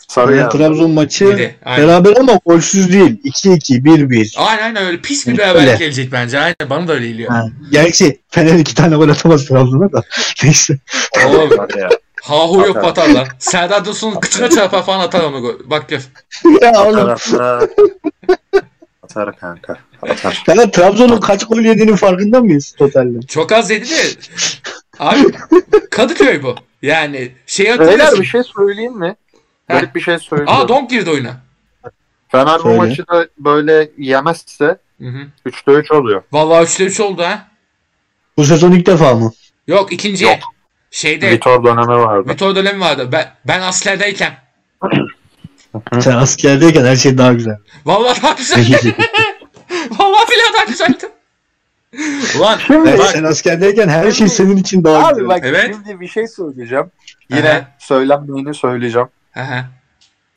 C: Sarı
B: Fener
C: ya.
B: Trabzon maçı
A: Yedi,
B: beraber ama golsüz değil. 2-2, 1-1.
A: Aynen aynen öyle pis bir
B: Öyle.
A: beraberlik gelecek bence. Aynen bana da öyle geliyor.
B: Ha. Gerçi Fener iki tane gol atamaz Trabzon'a da. (laughs) Neyse.
A: Oğlum
C: ya.
A: Hahu yok
C: Atar.
A: patarlar. Serdar Dursun'un kıçına çarpar falan atar onu. gol. Bak gör.
B: ya oğlum. (laughs)
C: atar. Kanka. Atar. (laughs)
B: Fener Trabzon'un kaç gol yediğinin farkında mıyız totalde?
A: Çok az yedi de. Abi Kadıköy bu. Yani şey
C: Beyler
A: hatırlıyorsun.
C: bir şey söyleyeyim mi?
A: Heh.
C: Garip bir şey söyleyeyim.
A: Aa Donk girdi oyuna.
C: Fener bu maçı da böyle yemezse
A: Hı hı.
C: 3'te 3 oluyor.
A: Vallahi 3'te 3 oldu ha.
B: Bu sezon ilk defa mı?
A: Yok ikinci.
C: Yok.
A: Şeyde
C: Vitor dönemi vardı.
A: Vitor dönemi vardı. Ben, ben askerdeyken.
B: Sen askerdeyken her şey daha güzel.
A: Vallahi daha güzel. (laughs) Vallahi billahi daha güzeldi. Ulan
C: Şimdi
A: bak.
B: sen askerdeyken her şey senin için daha
C: Abi
B: güzel.
C: bak
A: Evet.
C: şimdi bir şey söyleyeceğim. Yine
A: Aha.
C: söylenmeyeni söyleyeceğim.
A: Hı hı,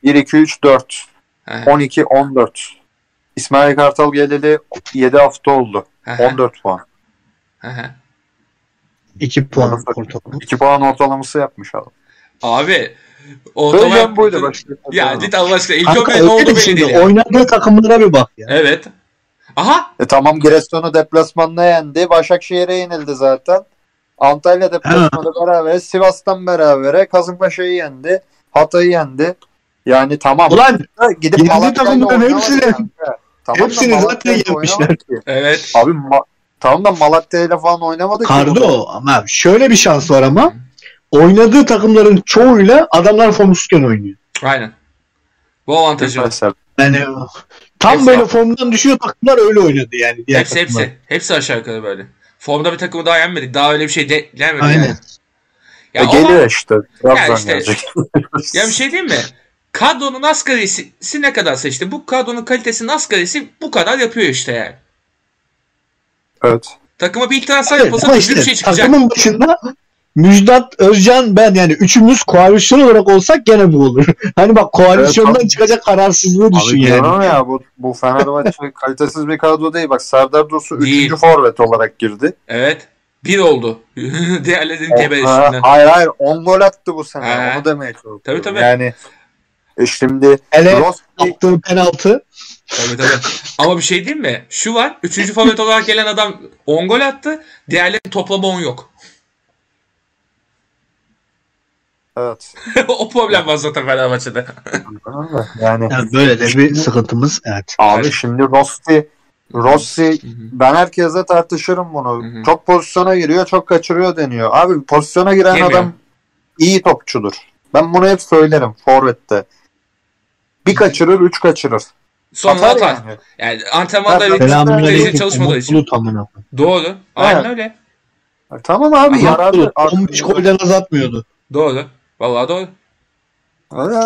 C: 1 2 3 4
A: hı hı,
C: 12 14. İsmail Kartal geleli 7 hafta oldu.
A: hı hı,
C: 14 puan.
A: hı hı.
B: 2 puan ortalama.
C: 2 puan ortalaması yapmış adam.
A: Abi o
C: Söyleyeceğim
A: zaman
C: buydu. Başka
A: ya git Allah aşkına ilk
B: Kanka
A: ne oldu
B: şimdi oynadığı takımlara bir bak ya.
A: Evet. Aha
C: E tamam Giresun'u deplasmanda yendi. Başakşehir'e yenildi zaten. Antalya deplasmanı beraber. Sivas'tan beraber. Kasımpaşa'yı yendi. Hatay'ı yendi. Yani tamam.
B: Ulan
C: Gidip
B: takımların hepsini-.
C: Tamam
B: hepsini zaten yenmişler.
A: evet.
C: Abi ma- tamam da Malatya'yla falan oynamadı ki.
B: Kardo ama şöyle bir şans var ama oynadığı takımların çoğuyla adamlar formsuzken oynuyor.
A: Aynen. Bu avantajı var.
B: Yani tam
A: Hepsi
B: böyle
A: var.
B: formdan düşüyor takımlar öyle oynadı yani. Diğer
A: Hepsi
B: takımlar.
A: hepsi. Hepsi aşağı yukarı böyle. Formda bir takımı daha yenmedik. Daha öyle bir şey de gelmedi
B: Aynen.
A: yani. Ya
C: E,
A: ama-
C: geliyor işte. Trabzon
A: işte-
C: gelecek. (laughs)
A: Ya bir şey diyeyim mi? kadronun asgarisi ne kadarsa işte bu kadronun kalitesinin asgarisi bu kadar yapıyor işte yani.
C: Evet.
A: Takıma bir transfer
B: Evet,
A: yapılsa
B: ama işte
A: bir şey çıkacak.
B: takımın başında Müjdat, Özcan, ben yani üçümüz koalisyon olarak olsak gene bu olur. (laughs) Hani bak koalisyondan
C: Evet,
B: çıkacak kararsızlığı düşün
C: Abi
B: yani.
C: ya bu, bu Fenerbahçe (laughs) kalitesiz bir kadro değil. Bak Serdar Dursun
A: Değil.
C: 3. forvet olarak girdi.
A: Evet. Bir oldu. (laughs) Diğerlerinin üstünden.
C: hayır hayır 10 gol attı bu sene.
A: Ha.
C: Onu demeye çalışıyorum.
A: Tabii, tabii.
C: Yani e, şimdi
B: Hele
C: Rossi
B: attığı penaltı
A: Tabii tabii. Ama bir şey diyeyim mi? Şu var. Üçüncü forvet olarak gelen adam 10 gol attı. Diğerlerinin toplamı 10 yok.
C: Evet. (laughs)
A: o problem var zaten Fenerbahçe'de.
C: Yani
B: yani böyle de bir sıkıntımız evet.
C: abi şimdi Rossi Rossi ben herkesle tartışırım bunu.
A: Hı hı.
C: Çok pozisyona giriyor, çok kaçırıyor deniyor. Abi pozisyona giren
A: Yemiyor.
C: adam iyi topçudur. Ben bunu hep söylerim forvette. Bir kaçırır, üç kaçırır.
A: Sonra atar.
C: yani.
A: Yani antrenmanda bir derece çalışmadığı için. Doğru. Aynen
C: Evet.
A: öyle.
C: Tamam abi yararlı.
B: 15 golden azaltmıyordu.
A: Doğru. Vallahi doğru.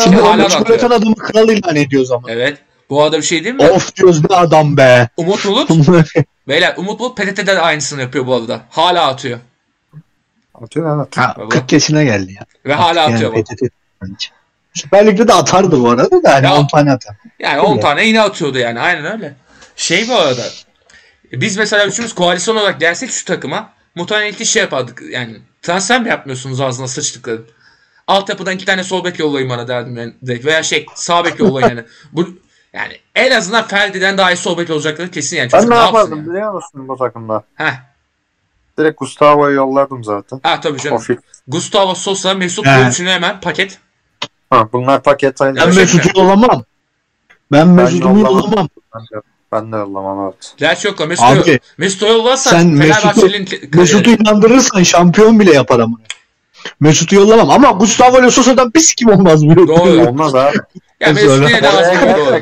B: Şimdi
A: hala
B: 15
A: da
B: gol
A: atıyor.
B: atan adamı kral ilan ediyoruz ama.
A: Evet. Bu arada bir şey değil mi?
B: Of diyoruz ne adam be.
A: Umut Bulut. (laughs) Beyler Umut Bulut PTT'de de aynısını yapıyor bu arada. Hala atıyor.
C: Atıyor evet.
B: ha, 40 yaşına geldi ya.
A: Ve hala
B: Yani
A: atıyor. bak.
B: PTT. Süper Lig'de de atardı bu arada da hani
A: Ya-
B: 10 tane atar.
A: Yani 10 tane yine atıyordu yani. Aynen öyle. Şey bu arada. Biz mesela üçümüz koalisyon olarak gelsek şu takıma muhtemelen ilk şey yapardık. Yani transfer mi yapmıyorsunuz ağzına sıçtıkları? Altyapıdan iki tane sol bek yollayın bana derdim ben direkt. Veya şey sağ bek yollayın yani. (laughs) Bu yani en azından Ferdi'den daha iyi sol bek olacakları kesin yani.
C: Ben
A: Çocuk
C: ne
A: yapsın
C: yapardım
A: yani?
C: biliyor musun bu takımda?
A: Heh.
C: Direkt Gustavo'yu yollardım zaten.
A: Ha tabii canım.
C: O fit.
A: Gustavo Sosa, Mesut. Yolcu'nu hemen paket.
C: Ha, bunlar paket aynı.
B: Ben
A: Gerçekten.
B: Mesut'u yollamam. Ben Mesut'u
C: yollamam. Ben de, yollamam evet.
A: Gerçi yok Mesut'u
B: Abi
A: Mesut'u yollarsan
B: sen Mesut'u-
A: Fenerbahçeli'nin
B: Mesut'u inandırırsan şampiyon bile yapar ama. Mesut'u yollamam ama Gustavo Le Sosa'dan pis kim olmaz bu.
A: Doğru.
C: Olmaz abi.
A: ya Mesut
B: Söyle.
A: yine doğru.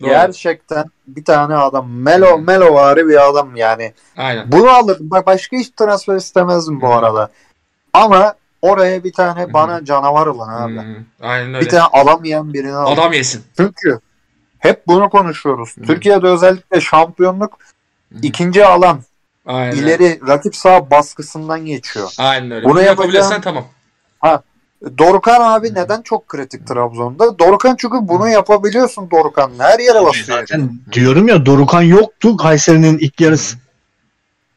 C: gerçekten, bir tane adam Melo Melo vari bir adam yani.
A: Aynen.
C: Bunu alırdım. Bak başka hiç transfer istemezdim bu arada. Ama oraya bir tane bana canavar olan abi.
A: Hmm, aynen
C: Bir
A: öyle.
C: tane alamayan birini al.
A: Adam yesin.
C: Çünkü hep bunu konuşuyoruz.
A: Hı.
C: Türkiye'de özellikle şampiyonluk
A: Hı.
C: ikinci alan
A: Aynen.
C: ileri rakip sağ baskısından geçiyor.
A: Aynen öyle.
C: Bunu
A: Bunu
C: yapacağım.
A: yapabilirsen tamam.
C: Dorukan abi neden çok kritik Trabzon'da? Dorukan çünkü bunu yapabiliyorsun Dorukan. Her yere basıyor.
B: Zaten diyorum ya Dorukan yoktu Kayseri'nin ilk yarısı.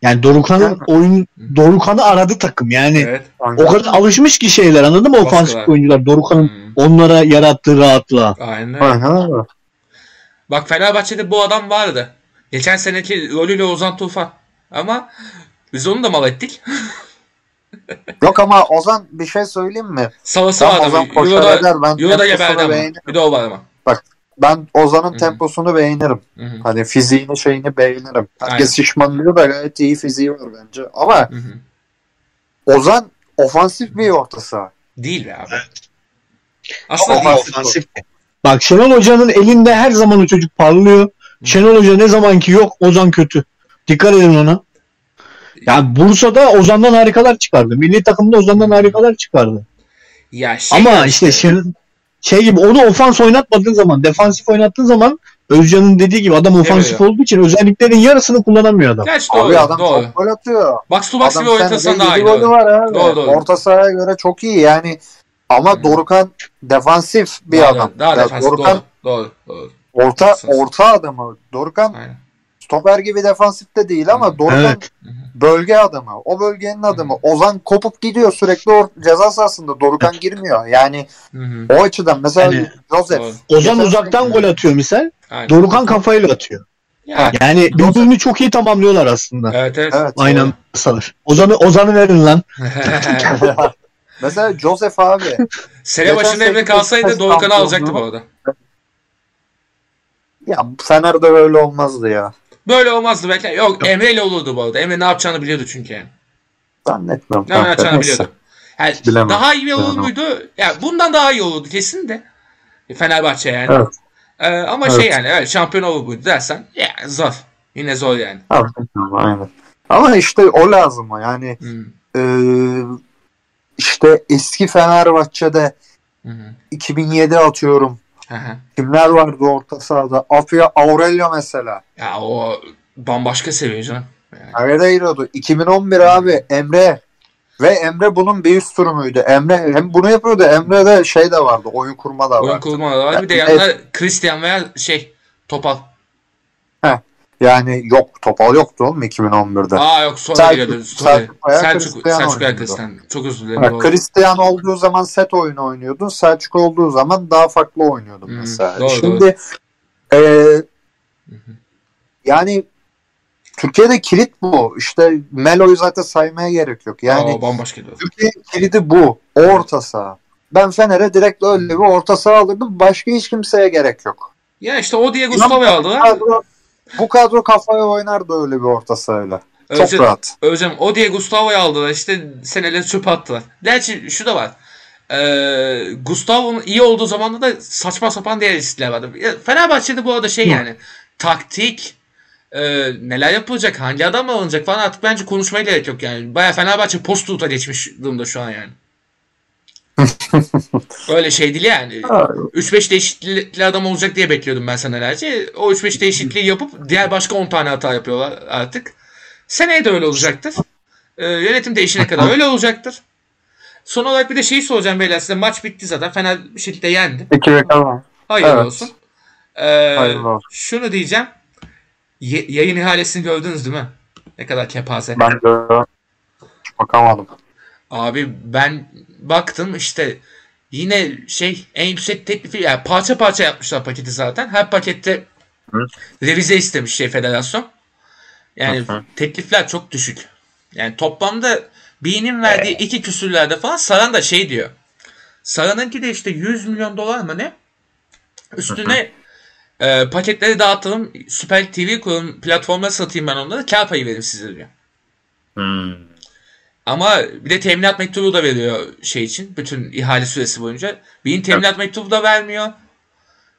B: Yani Dorukan'ın oyun Dorukan'ı aradı takım. Yani
A: Evet.
B: o kadar alışmış ki şeyler anladın mı ofansif oyuncular Dorukan'ın
A: Hmm,
B: onlara yarattığı rahatlığa.
A: Aynen.
C: Aha.
A: Bak Fenerbahçe'de bu adam vardı. Geçen seneki rolüyle Ozan Tufan. Ama biz onu da mal ettik. (laughs)
C: Yok ama Ozan bir şey söyleyeyim mi?
A: Salası
C: Tam
A: vardı.
C: Ozan koşar eder. Ben
A: Euro'da geberdi ama.
C: beğenirim.
A: Bir de o var ama.
C: Ben Ozan'ın
A: Hı.
C: temposunu beğenirim.
A: Hı hı.
C: Hani fiziğini şeyini beğenirim. Herkes
A: Aynen.
C: şişman diyor da gayet iyi fiziği var bence. Ama
A: Hı hı.
C: Ozan ofansif bir orta saha.
A: Değil be abi. Aslında
C: Ama
A: değil.
B: Ofansif. Bak Şenol Hoca'nın elinde her zaman o çocuk parlıyor. Şenol Hoca ne zamanki yok Ozan kötü. Dikkat edin ona. Yani Bursa'da Ozan'dan harikalar çıkardı. Milli takımda Ozan'dan harikalar çıkardı.
A: Ya şey
B: Ama işte şey, şey gibi onu ofans oynatmadığın zaman, defansif oynattığın zaman Özcan'ın dediği gibi adam ofansif
A: Demiyor.
B: olduğu için özelliklerin yarısını kullanamıyor adam.
A: Gerçi doğru.
C: Abi adam
A: doğru.
C: çok gol atıyor.
A: Box to box gibi oynatırsan daha iyi.
C: golü
A: Doğru.
C: var abi.
A: Doğru, doğru.
C: Orta sahaya göre çok iyi yani. Ama
A: Hı.
C: Dorukan defansif bir
A: Daha-
C: adam.
A: Daha
C: Ya
A: defansif.
C: Dorukan
A: Doğru. Doğru. doğru.
C: orta orta adamı. Dorukan
A: Aynen.
C: Stoper gibi defansif de değil ama
A: Hı.
C: Dorukan
B: Evet.
A: Hı hı.
C: bölge adamı. O bölgenin adamı. Ozan kopup gidiyor sürekli o ceza sahasında. Dorukan girmiyor. Yani
A: Hı hı.
C: o açıdan mesela
B: Yani-
C: Joseph.
A: Doğru.
B: Ozan uzaktan gol atıyor misal.
A: Aynen.
B: Dorukan kafayla atıyor.
A: Ya,
B: Yani birbirini çok iyi tamamlıyorlar aslında.
A: evet evet.
C: Evet.
B: Aynen sanır. Ozan'ı Ozan'ı verin lan. (laughs)
C: Mesela Joseph abi. (laughs)
A: Sene başında evde kalsaydı
C: şampiyonluğu-
A: alacaktı bu arada.
C: Ya Fener'de öyle olmazdı ya.
A: Böyle olmazdı belki. Yok Emre ile olurdu bu arada. Emre ne yapacağını biliyordu çünkü yani.
C: Zannetmiyorum.
A: Ne yapacağını biliyordu. Yani
C: Bilemem.
A: daha iyi olur
C: Bilemem.
A: muydu? Ya bundan daha iyi olurdu kesin de. Fenerbahçe yani.
C: Evet.
A: Ee, ama
C: Evet.
A: şey yani evet şampiyon olur muydu dersen ya zor. Yine zor yani.
C: Aynen. Ama işte o lazım yani
A: Hmm.
C: e, işte eski Fenerbahçe'de
A: hı.
C: 2007 atıyorum. Kimler vardı orta sahada? Afya Aurelio mesela.
A: Ya o bambaşka seviye canım. Yani.
C: Pereiro'du. 2011 abi Emre. Ve Emre bunun bir üst turumuydu. Emre hem bunu yapıyordu. Emre'de şey de vardı. Oyun kurma da
A: Oyun
C: vardı.
A: kurma var. Bir de yanında Christian veya şey Topal.
C: Yani yok. Topal yoktu oğlum 2011'de.
A: Aa yok sonra. Sonra.
C: Selçuk
A: Selçuk, Selçuk
C: oynuyordu.
A: Christian. Çok özür dilerim. Doğru.
C: Christian olduğu zaman set oyunu oynuyordun. Selçuk olduğu zaman daha farklı oynuyordun
A: Hmm,
C: mesela.
A: doğru,
C: Şimdi e, yani Türkiye'de kilit bu. İşte Melo'yu zaten saymaya gerek yok. Yani
A: Aa, bambaşka.
C: Türkiye kilidi bu. Orta saha. Ben Fener'e direkt öyle bir orta saha alırdım. Başka hiç kimseye gerek yok.
A: Ya işte o diye Gustavo'yu aldılar.
C: Bu kadro kafaya oynar da öyle bir orta sahayla. Çok
A: Özlem,
C: rahat.
A: Özlem o diye Gustavo'yu aldılar. İşte seneleri çöpe attılar. Gerçi şu da var. Ee, Gustavo'nun iyi olduğu zamanda da saçma sapan diğer riskler vardı. Fenerbahçe'de bu arada şey
B: Hı.
A: yani taktik e, neler yapılacak, hangi adam alınacak falan artık bence konuşmaya gerek yok yani. Baya Fenerbahçe post geçmiş durumda şu an yani. (laughs) Öyle şey değil yani. 3-5 değişiklikli adam olacak diye bekliyordum ben senelerce. O 3-5 değişikliği yapıp diğer başka 10 tane hata yapıyorlar artık. Seneye de öyle olacaktır. Ee, yönetim değişene kadar öyle olacaktır. Son olarak bir de şeyi soracağım beyler size. Maç bitti zaten. Fener bir şekilde yendi.
C: İki bakalım.
A: Hayırlı
C: Evet.
A: olsun. Ee,
C: Hayırlı olsun.
A: Şunu diyeceğim. Ye- yayın ihalesini gördünüz değil mi? Ne kadar kepaze.
C: Ben de bakamadım.
A: Abi ben baktım işte yine şey en yüksek teklifi yani parça parça yapmışlar paketi zaten. Her pakette
C: Hı.
A: revize istemiş şey federasyon. Yani
C: Hı hı.
A: teklifler çok düşük. Yani toplamda B'nin verdiği iki küsürlerde falan Saran da şey diyor. Saran'ınki de işte 100 milyon dolar mı ne? Üstüne e, paketleri dağıtalım. Süper TV kurun platformlara satayım ben onları. Kar payı verim size diyor.
C: Hmm.
A: Ama bir de teminat mektubu da veriyor şey için. Bütün ihale süresi boyunca. Beyin teminat mektubu da vermiyor.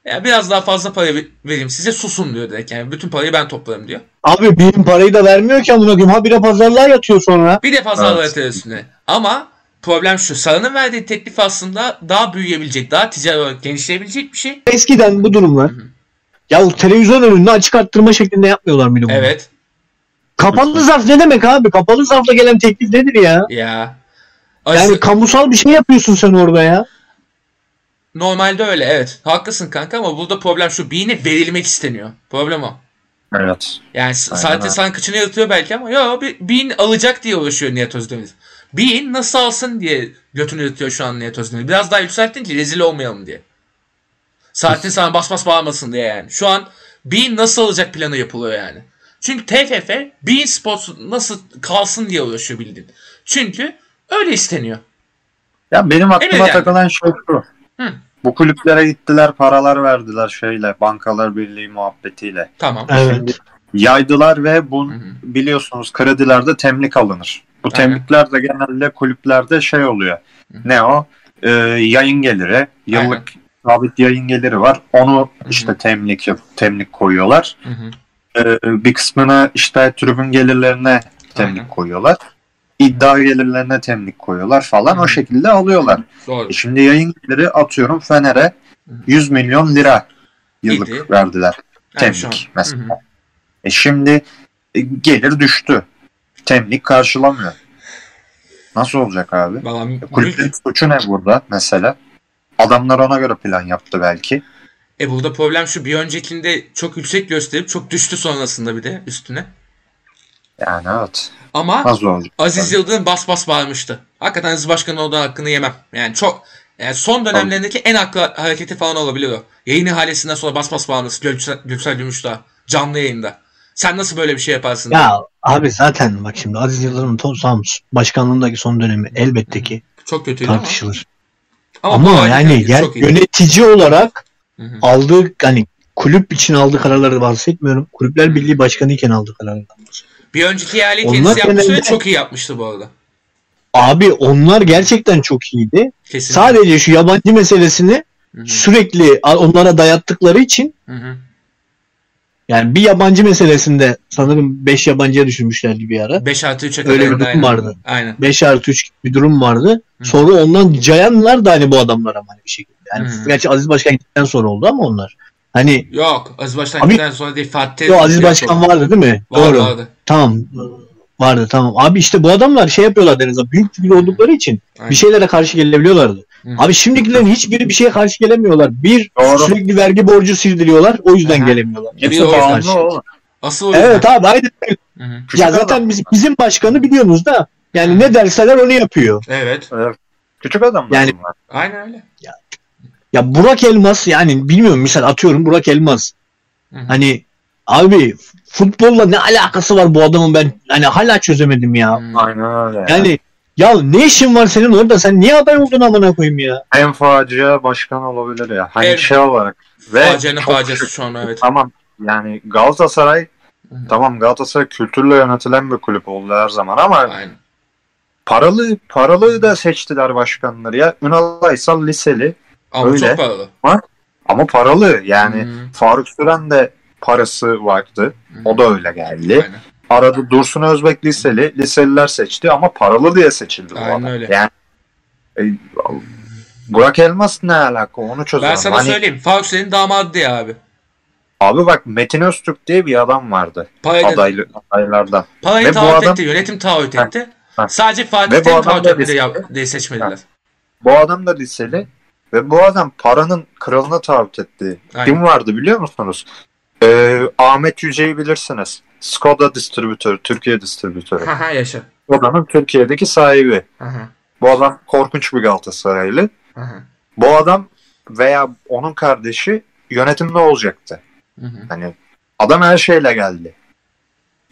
A: Ya biraz daha fazla para ver- vereyim size susun diyor direkt. Yani bütün parayı ben toplarım diyor.
B: Abi benim parayı da vermiyor ki amına koyayım. Habire pazarlığa yatıyor sonra.
A: Bir de pazarlığı
C: Evet.
A: evet. üstüne. Ama problem şu. Sarı'nın verdiği teklif aslında daha büyüyebilecek, daha ticari olarak genişleyebilecek bir şey.
B: Eskiden bu durumlar.
A: Hı hı.
B: Ya televizyon önünde açık arttırma şeklinde yapmıyorlar mı bunu?
A: Evet.
B: Kapalı zarf ne demek abi? Kapalı zarfla gelen teklif nedir ya?
A: Ya.
B: Yani
A: Asıl-
B: kamusal bir şey yapıyorsun sen orada ya.
A: normalde öyle evet. Haklısın kanka ama burada problem şu. Beyine verilmek isteniyor. Problem o.
C: Evet.
A: Yani s-
C: Aynen
A: zaten
C: öyle.
A: sana kıçını yırtıyor belki ama yo bir bin alacak diye uğraşıyor Nihat Özdemir. Bin nasıl alsın diye götünü yırtıyor şu an Nihat Özdemir. Biraz daha yükselttin ki rezil olmayalım diye. Saatin sana bas bas bağırmasın diye yani. Şu an bin nasıl alacak planı yapılıyor yani. Çünkü TFF bin Sports nasıl kalsın diye uğraşıyor bildiğin. Çünkü öyle isteniyor.
C: Ya benim aklıma
A: Evet yani.
C: takılan şey şu.
A: Hı.
C: Bu kulüplere gittiler paralar verdiler şeyle bankalar birliği muhabbetiyle.
A: Tamam.
B: Evet.
C: Yaydılar ve bu biliyorsunuz kredilerde temlik alınır. Bu
A: Aynen.
C: temlikler de genelde kulüplerde şey oluyor.
A: Hı.
C: Ne o? Ee, yayın geliri. Yıllık sabit yayın geliri var. Onu işte temlik temlik koyuyorlar.
A: Hı hı.
C: Bir kısmını işte tribün gelirlerine temlik
A: Aynen.
C: koyuyorlar. İddia gelirlerine temlik koyuyorlar falan.
A: Hı
C: O şekilde alıyorlar.
A: Doğru.
C: E şimdi yayın geliri atıyorum Fener'e 100 milyon lira yıllık
A: İyiydi.
C: verdiler.
A: Yani
C: Temlik mesela.
A: Hı hı.
C: E şimdi e, gelir düştü. Temlik karşılamıyor. Nasıl olacak abi?
A: Vallahi
C: Kulüplerin suçu ne burada mesela? Adamlar ona göre plan yaptı belki.
A: E burada problem şu bir öncekinde çok yüksek gösterip çok düştü sonrasında bir de üstüne.
C: Yani evet.
A: Ama? Aziz Yıldırım bas bas bağırmıştı. Hakikaten Aziz Başkan'ın olduğu hakkını yemem. Yani çok yani son dönemlerindeki en haklı hareketi falan olabilir o. Yayın ihalesinden sonra bas bas bağırması Göksel, Göksel Gümüşdağ canlı yayında. Sen nasıl böyle bir şey yaparsın?
B: Ya abi zaten bak şimdi Aziz Yıldırım'ın to- tam başkanlığındaki son dönemi elbette ki
A: Çok kötüydü ama.
B: tartışılır.
A: Ama,
B: Ama,
A: halde
B: yani
A: çok
B: yer, yönetici olarak
A: Hı hı.
B: aldığı hani kulüp için aldığı kararları bahsetmiyorum. Kulüpler Birliği Başkanı iken aldığı kararları.
A: Bir önceki
B: Onlar
A: kendisi yapmıştı
B: genelde-
A: çok iyi yapmıştı bu arada.
B: Abi onlar gerçekten çok iyiydi.
A: Kesinlikle.
B: Sadece şu yabancı meselesini
A: Hı hı.
B: sürekli onlara dayattıkları için
A: Hı hı.
B: Yani bir yabancı meselesinde sanırım 5 yabancıya düşürmüşlerdi bir ara.
A: 5 artı 3'e
B: Öyle
A: kadar
B: bir durum
A: aynen.
B: vardı.
A: Aynen.
B: 5 artı 3 gibi bir durum vardı.
A: Hı.
B: Sonra ondan cayanlar da hani bu adamlar ama hani bir şekilde. Yani
A: Hı.
B: gerçi Aziz Başkan gittikten sonra oldu ama onlar. Hani
A: Yok. Aziz Başkan
B: Abi-
A: gittikten sonra değil. Fatih
B: o Aziz
A: yaptı
B: Başkan vardı değil mi?
A: Vardı,
B: Doğru.
A: vardı.
B: Tamam. Vardı tamam. Abi işte bu adamlar şey yapıyorlar denize. Büyük figür oldukları için
A: Aynen.
B: bir şeylere karşı gelebiliyorlardı.
A: Hı.
B: Abi şimdikilerin hiçbiri bir şeye karşı gelemiyorlar. Bir
C: Doğru.
B: sürekli vergi borcu sildiriyorlar. O yüzden
A: Aha.
B: gelemiyorlar.
C: Hepsi bağımlı.
A: Asıl o yüzden.
B: Evet abi aynen.
A: Hı hı.
B: Ya zaten biz, bizim başkanı biliyorsunuz da yani ne derseler onu yapıyor.
A: Evet.
C: Evet. Küçük adam.
B: Yani-
C: bunlar.
A: Aynen öyle.
B: Ya Burak Elmas yani bilmiyorum misal atıyorum Burak Elmas.
A: Hı hı.
B: Hani abi futbolla ne alakası var bu adamın ben hani hala çözemedim ya.
A: Hı.
C: Aynen öyle.
B: Yani ya ne işin var senin orada sen niye aday oldun amına koyayım ya?
C: en facia başkan olabilir ya. Hani
A: Evet.
C: şey olarak. Ve
A: Facianın
C: çok
A: faciası şu an evet.
C: Tamam yani Galatasaray
A: Hı
C: tamam Galatasaray kültürle yönetilen bir kulüp oldu her zaman ama
A: Aynen.
C: paralı paralı da seçtiler başkanları ya. Ünal Aysal liseli
A: Ama
C: Öyle.
A: çok paralı.
C: ama paralı yani
A: Hı.
C: Faruk Süren de parası vardı.
A: Hı.
C: O da öyle geldi.
A: Aynen.
C: Arada Dursun Özbek liseli, liseliler seçti ama paralı diye seçildi bu
A: Aynen
C: adam.
A: öyle.
C: Yani e, Burak Elmas ne alaka onu çözelim.
A: Ben sana
C: Hani,
A: söyleyeyim. Faruk senin damadı diye abi.
C: Abi bak Metin Öztürk diye bir adam vardı
A: Parayı,
C: adaylı, adaylardan. bu
A: taahhüt
C: adam-
A: etti. Yönetim taahhüt
C: Heh.
A: etti.
C: Heh.
A: Sadece Fatih Terim taahhüt etmedi diye seçmediler.
C: Bu adam da liseli ve bu adam paranın kralına taahhüt etti.
A: Aynen.
C: Kim vardı biliyor musunuz? Ee, Ahmet Yüce'yi bilirsiniz. Skoda distribütörü, Türkiye distribütörü.
A: Haha yaşa.
C: Odanın Türkiye'deki sahibi.
A: Haha.
C: Bu adam korkunç bir Galatasaraylı.
A: Haha.
C: Bu adam veya onun kardeşi yönetimde olacaktı.
A: Hı hı.
C: Hani adam her şeyle geldi.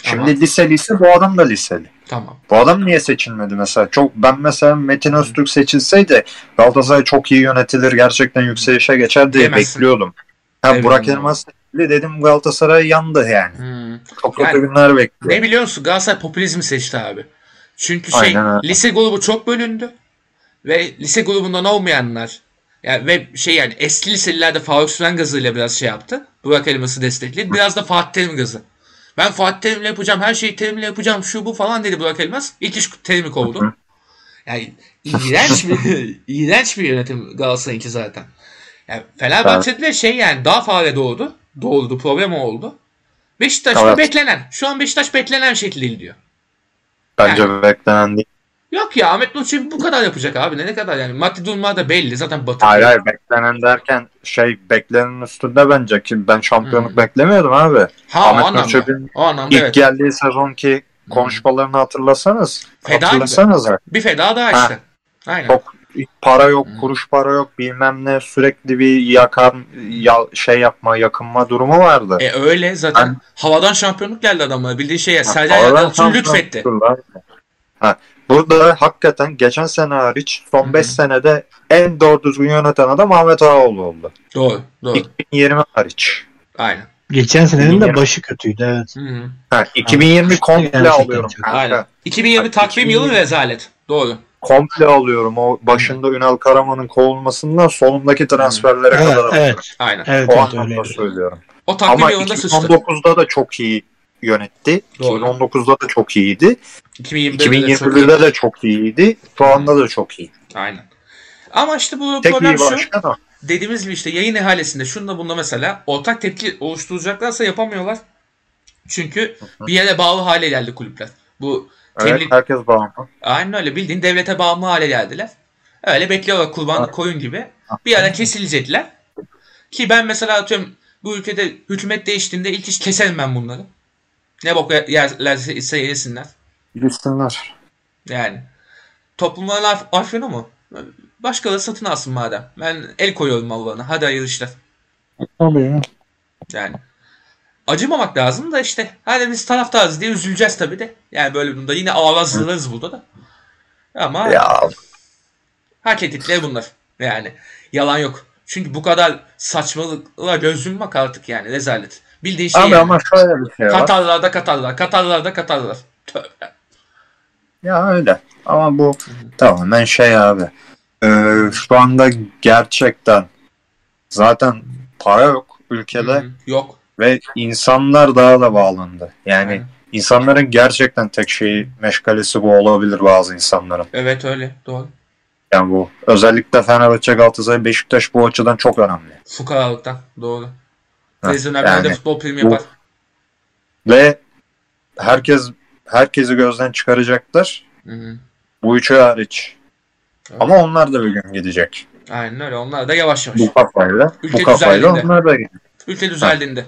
C: Şimdi
A: Ama-
C: liseli ise bu adam da liseli.
A: Tamam.
C: Bu adam niye seçilmedi mesela? Çok ben mesela Metin Öztürk seçilseydi Galatasaray çok iyi yönetilir, gerçekten yükselişe geçer diye
A: Diyemezsin.
C: bekliyordum. Ha. Burak Elmas seçildi dedim Galatasaray yandı yani.
A: Hmm.
C: Çok kötü
A: Yani-
C: günler bekliyor.
A: Ne biliyor musun? Galatasaray popülizmi seçti abi. Çünkü şey
C: Aynen öyle.
A: lise grubu çok bölündü. Ve lise grubundan olmayanlar yani ve şey yani eski liselilerde Faruk Süren gazıyla biraz şey yaptı. Burak Elmas'ı destekledi. Biraz da Fatih Terim gazı. Ben Fatih Terim'le yapacağım, her şeyi Terim'le yapacağım, şu bu falan dedi Burak Elmas. İlk iş Terim'i kovdu. Yani iğrenç bir (laughs) iğrenç bir yönetim Galatasaray'ınki zaten. Yani Fenerbahçe'de şey yani daha fare doğdu. Doğdu, problem oldu. Beşiktaş da
C: Evet.
A: beklenen. Şu an Beşiktaş beklenen şekilde gidiyor.
C: Bence beklenen değil.
A: Yok ya Ahmet Nur bu kadar yapacak abi. Ne ne kadar yani. Maddi durumlar da belli. Zaten batı.
C: Hayır hayır beklenen derken şey beklenenin üstünde bence ki ben şampiyonluk
A: Hmm.
C: beklemiyordum abi.
A: Ha
C: Ahmet
A: O anlamda
C: İlk
A: evet.
C: geldiği sezonki konuşmalarını hatırlasanız.
A: Feda
C: hatırlasanız
A: Bir feda daha
C: Ha.
A: işte. Aynen.
C: Çok para yok, kuruş para yok, bilmem ne sürekli bir yakan ya, şey yapma, yakınma durumu vardı.
A: E öyle zaten.
C: Ben-
A: Havadan şampiyonluk geldi adamlara. Bildiğin şey ya.
C: Havadan
A: Yalçın lütfetti.
C: Ha, burada hakikaten geçen sene hariç son
A: hı.
C: 5 senede en doğru düzgün yöneten adam Ahmet Ağaoğlu oldu.
A: Doğru. Doğru.
C: 2020 hariç.
A: Aynen.
B: Geçen senenin de başı kötüydü evet.
A: Hı hı.
C: Ha, 2020 komple alıyorum.
A: Aynen. 2020 takvim yılı rezalet. Doğru.
C: Komple alıyorum. O başında Ünal Karaman'ın kovulmasından sonundaki transferlere
B: Evet,
C: kadar alıyorum.
B: evet.
A: Aynen.
B: Evet,
C: O
B: evet
C: anlamda
B: öyle.
C: söylüyorum.
A: O takvim
C: Ama
A: yılında sıçtı.
C: 2019'da da çok iyi yönetti.
A: Doğru.
C: 2019'da da çok iyiydi.
A: 2021'de de çok iyi.
C: 2021'de de çok iyiydi. Şu anda da çok iyi.
A: Aynen. Ama işte bu
C: Tek
A: problem şu.
C: o.
A: dediğimiz gibi işte yayın ihalesinde şunda bunda mesela ortak tepki oluşturacaklarsa yapamıyorlar. Çünkü bir yere bağlı hale geldi kulüpler. Bu
C: Evet, herkes bağımlı.
A: aynen öyle bildiğin devlete bağımlı hale geldiler. Öyle bekliyorlar kurban
C: Evet.
A: koyun gibi. Bir ara kesilecekler. Ki ben mesela atıyorum bu ülkede hükümet değiştiğinde ilk iş keserim ben bunları. Ne bok yerlerse ise yesinler.
C: Gitsinler.
A: Yani toplumların af- afyonu mu? Başkaları satın alsın madem. Ben el koyuyorum mallarına. Hadi hayırlı işler.
C: Tabii ya.
A: Yani acımamak lazım da işte hadi biz taraftarız diye üzüleceğiz tabii de. Yani böyle durumda yine ağlazdırırız burada da. Ama
C: Ya
A: hak ettikleri bunlar. Yani yalan yok. Çünkü bu kadar saçmalıkla göz yummak artık yani rezalet. Bildiğin şey
C: abi
A: yani.
C: ama şöyle bir şey var.
A: Katarlarda Katarlar, Katarlarda Katarlar. Tövbe.
C: Ya öyle. Ama bu tamamen şey abi. Ee, şu anda gerçekten zaten para yok ülkede.
A: Hı hı. Yok.
C: Ve insanlar daha da bağlandı. Yani
A: Aynen.
C: insanların gerçekten tek şeyi meşgalesi bu olabilir bazı insanların.
A: Evet öyle. Doğru.
C: Yani bu özellikle Fenerbahçe, Galatasaray, Beşiktaş bu açıdan çok önemli.
A: Fukaralıktan. Doğru. Televizyonlar yani, futbol primi
C: bu-
A: yapar.
C: Ve herkes herkesi gözden çıkaracaklar.
A: Hı hı.
C: Bu üçü hariç.
A: Evet.
C: Ama onlar da bir gün gidecek.
A: Aynen öyle. Onlar da yavaş yavaş.
C: Bu kafayla.
A: Ülke
C: bu kafayla onlar da gidecek.
A: Ülke düzeldiğinde.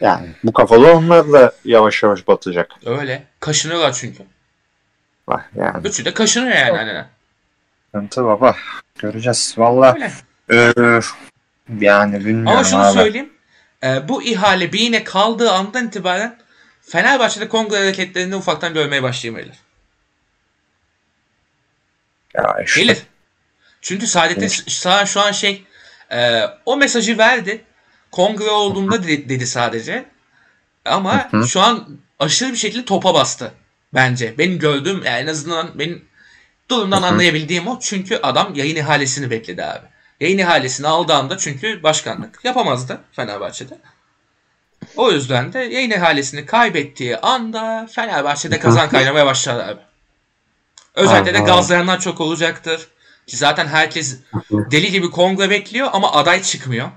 C: Yani bu kafada onlar da yavaş yavaş batacak.
A: Öyle. Kaşınıyorlar çünkü.
C: Bak Yani
A: Üçü de kaşınıyor yani. Hani.
C: sıkıntı baba. Göreceğiz. Valla
A: Öyle.
C: Ee, yani bilmiyorum
A: Ama şunu
C: abi.
A: söyleyeyim. Ee, bu ihale bir yine kaldığı andan itibaren Fenerbahçe'de kongre hareketlerini ufaktan görmeye başlayabilir.
C: Ya işte.
A: Gelir. Çünkü Saadettin Saran şu an şey e, o mesajı verdi. Kongre olduğunda dedi, sadece. Ama
C: Hı hı.
A: şu an aşırı bir şekilde topa bastı. Bence. Benim gördüğüm yani en azından benim durumdan
C: Hı hı.
A: anlayabildiğim o. Çünkü adam yayın ihalesini bekledi abi. Yayın ihalesini aldığı anda çünkü başkanlık yapamazdı Fenerbahçe'de. O yüzden de yayın ihalesini kaybettiği anda Fenerbahçe'de kazan kaynamaya başladı abi. Özellikle de gazlayanlar çok olacaktır. Ki zaten herkes deli gibi kongre bekliyor ama aday çıkmıyor.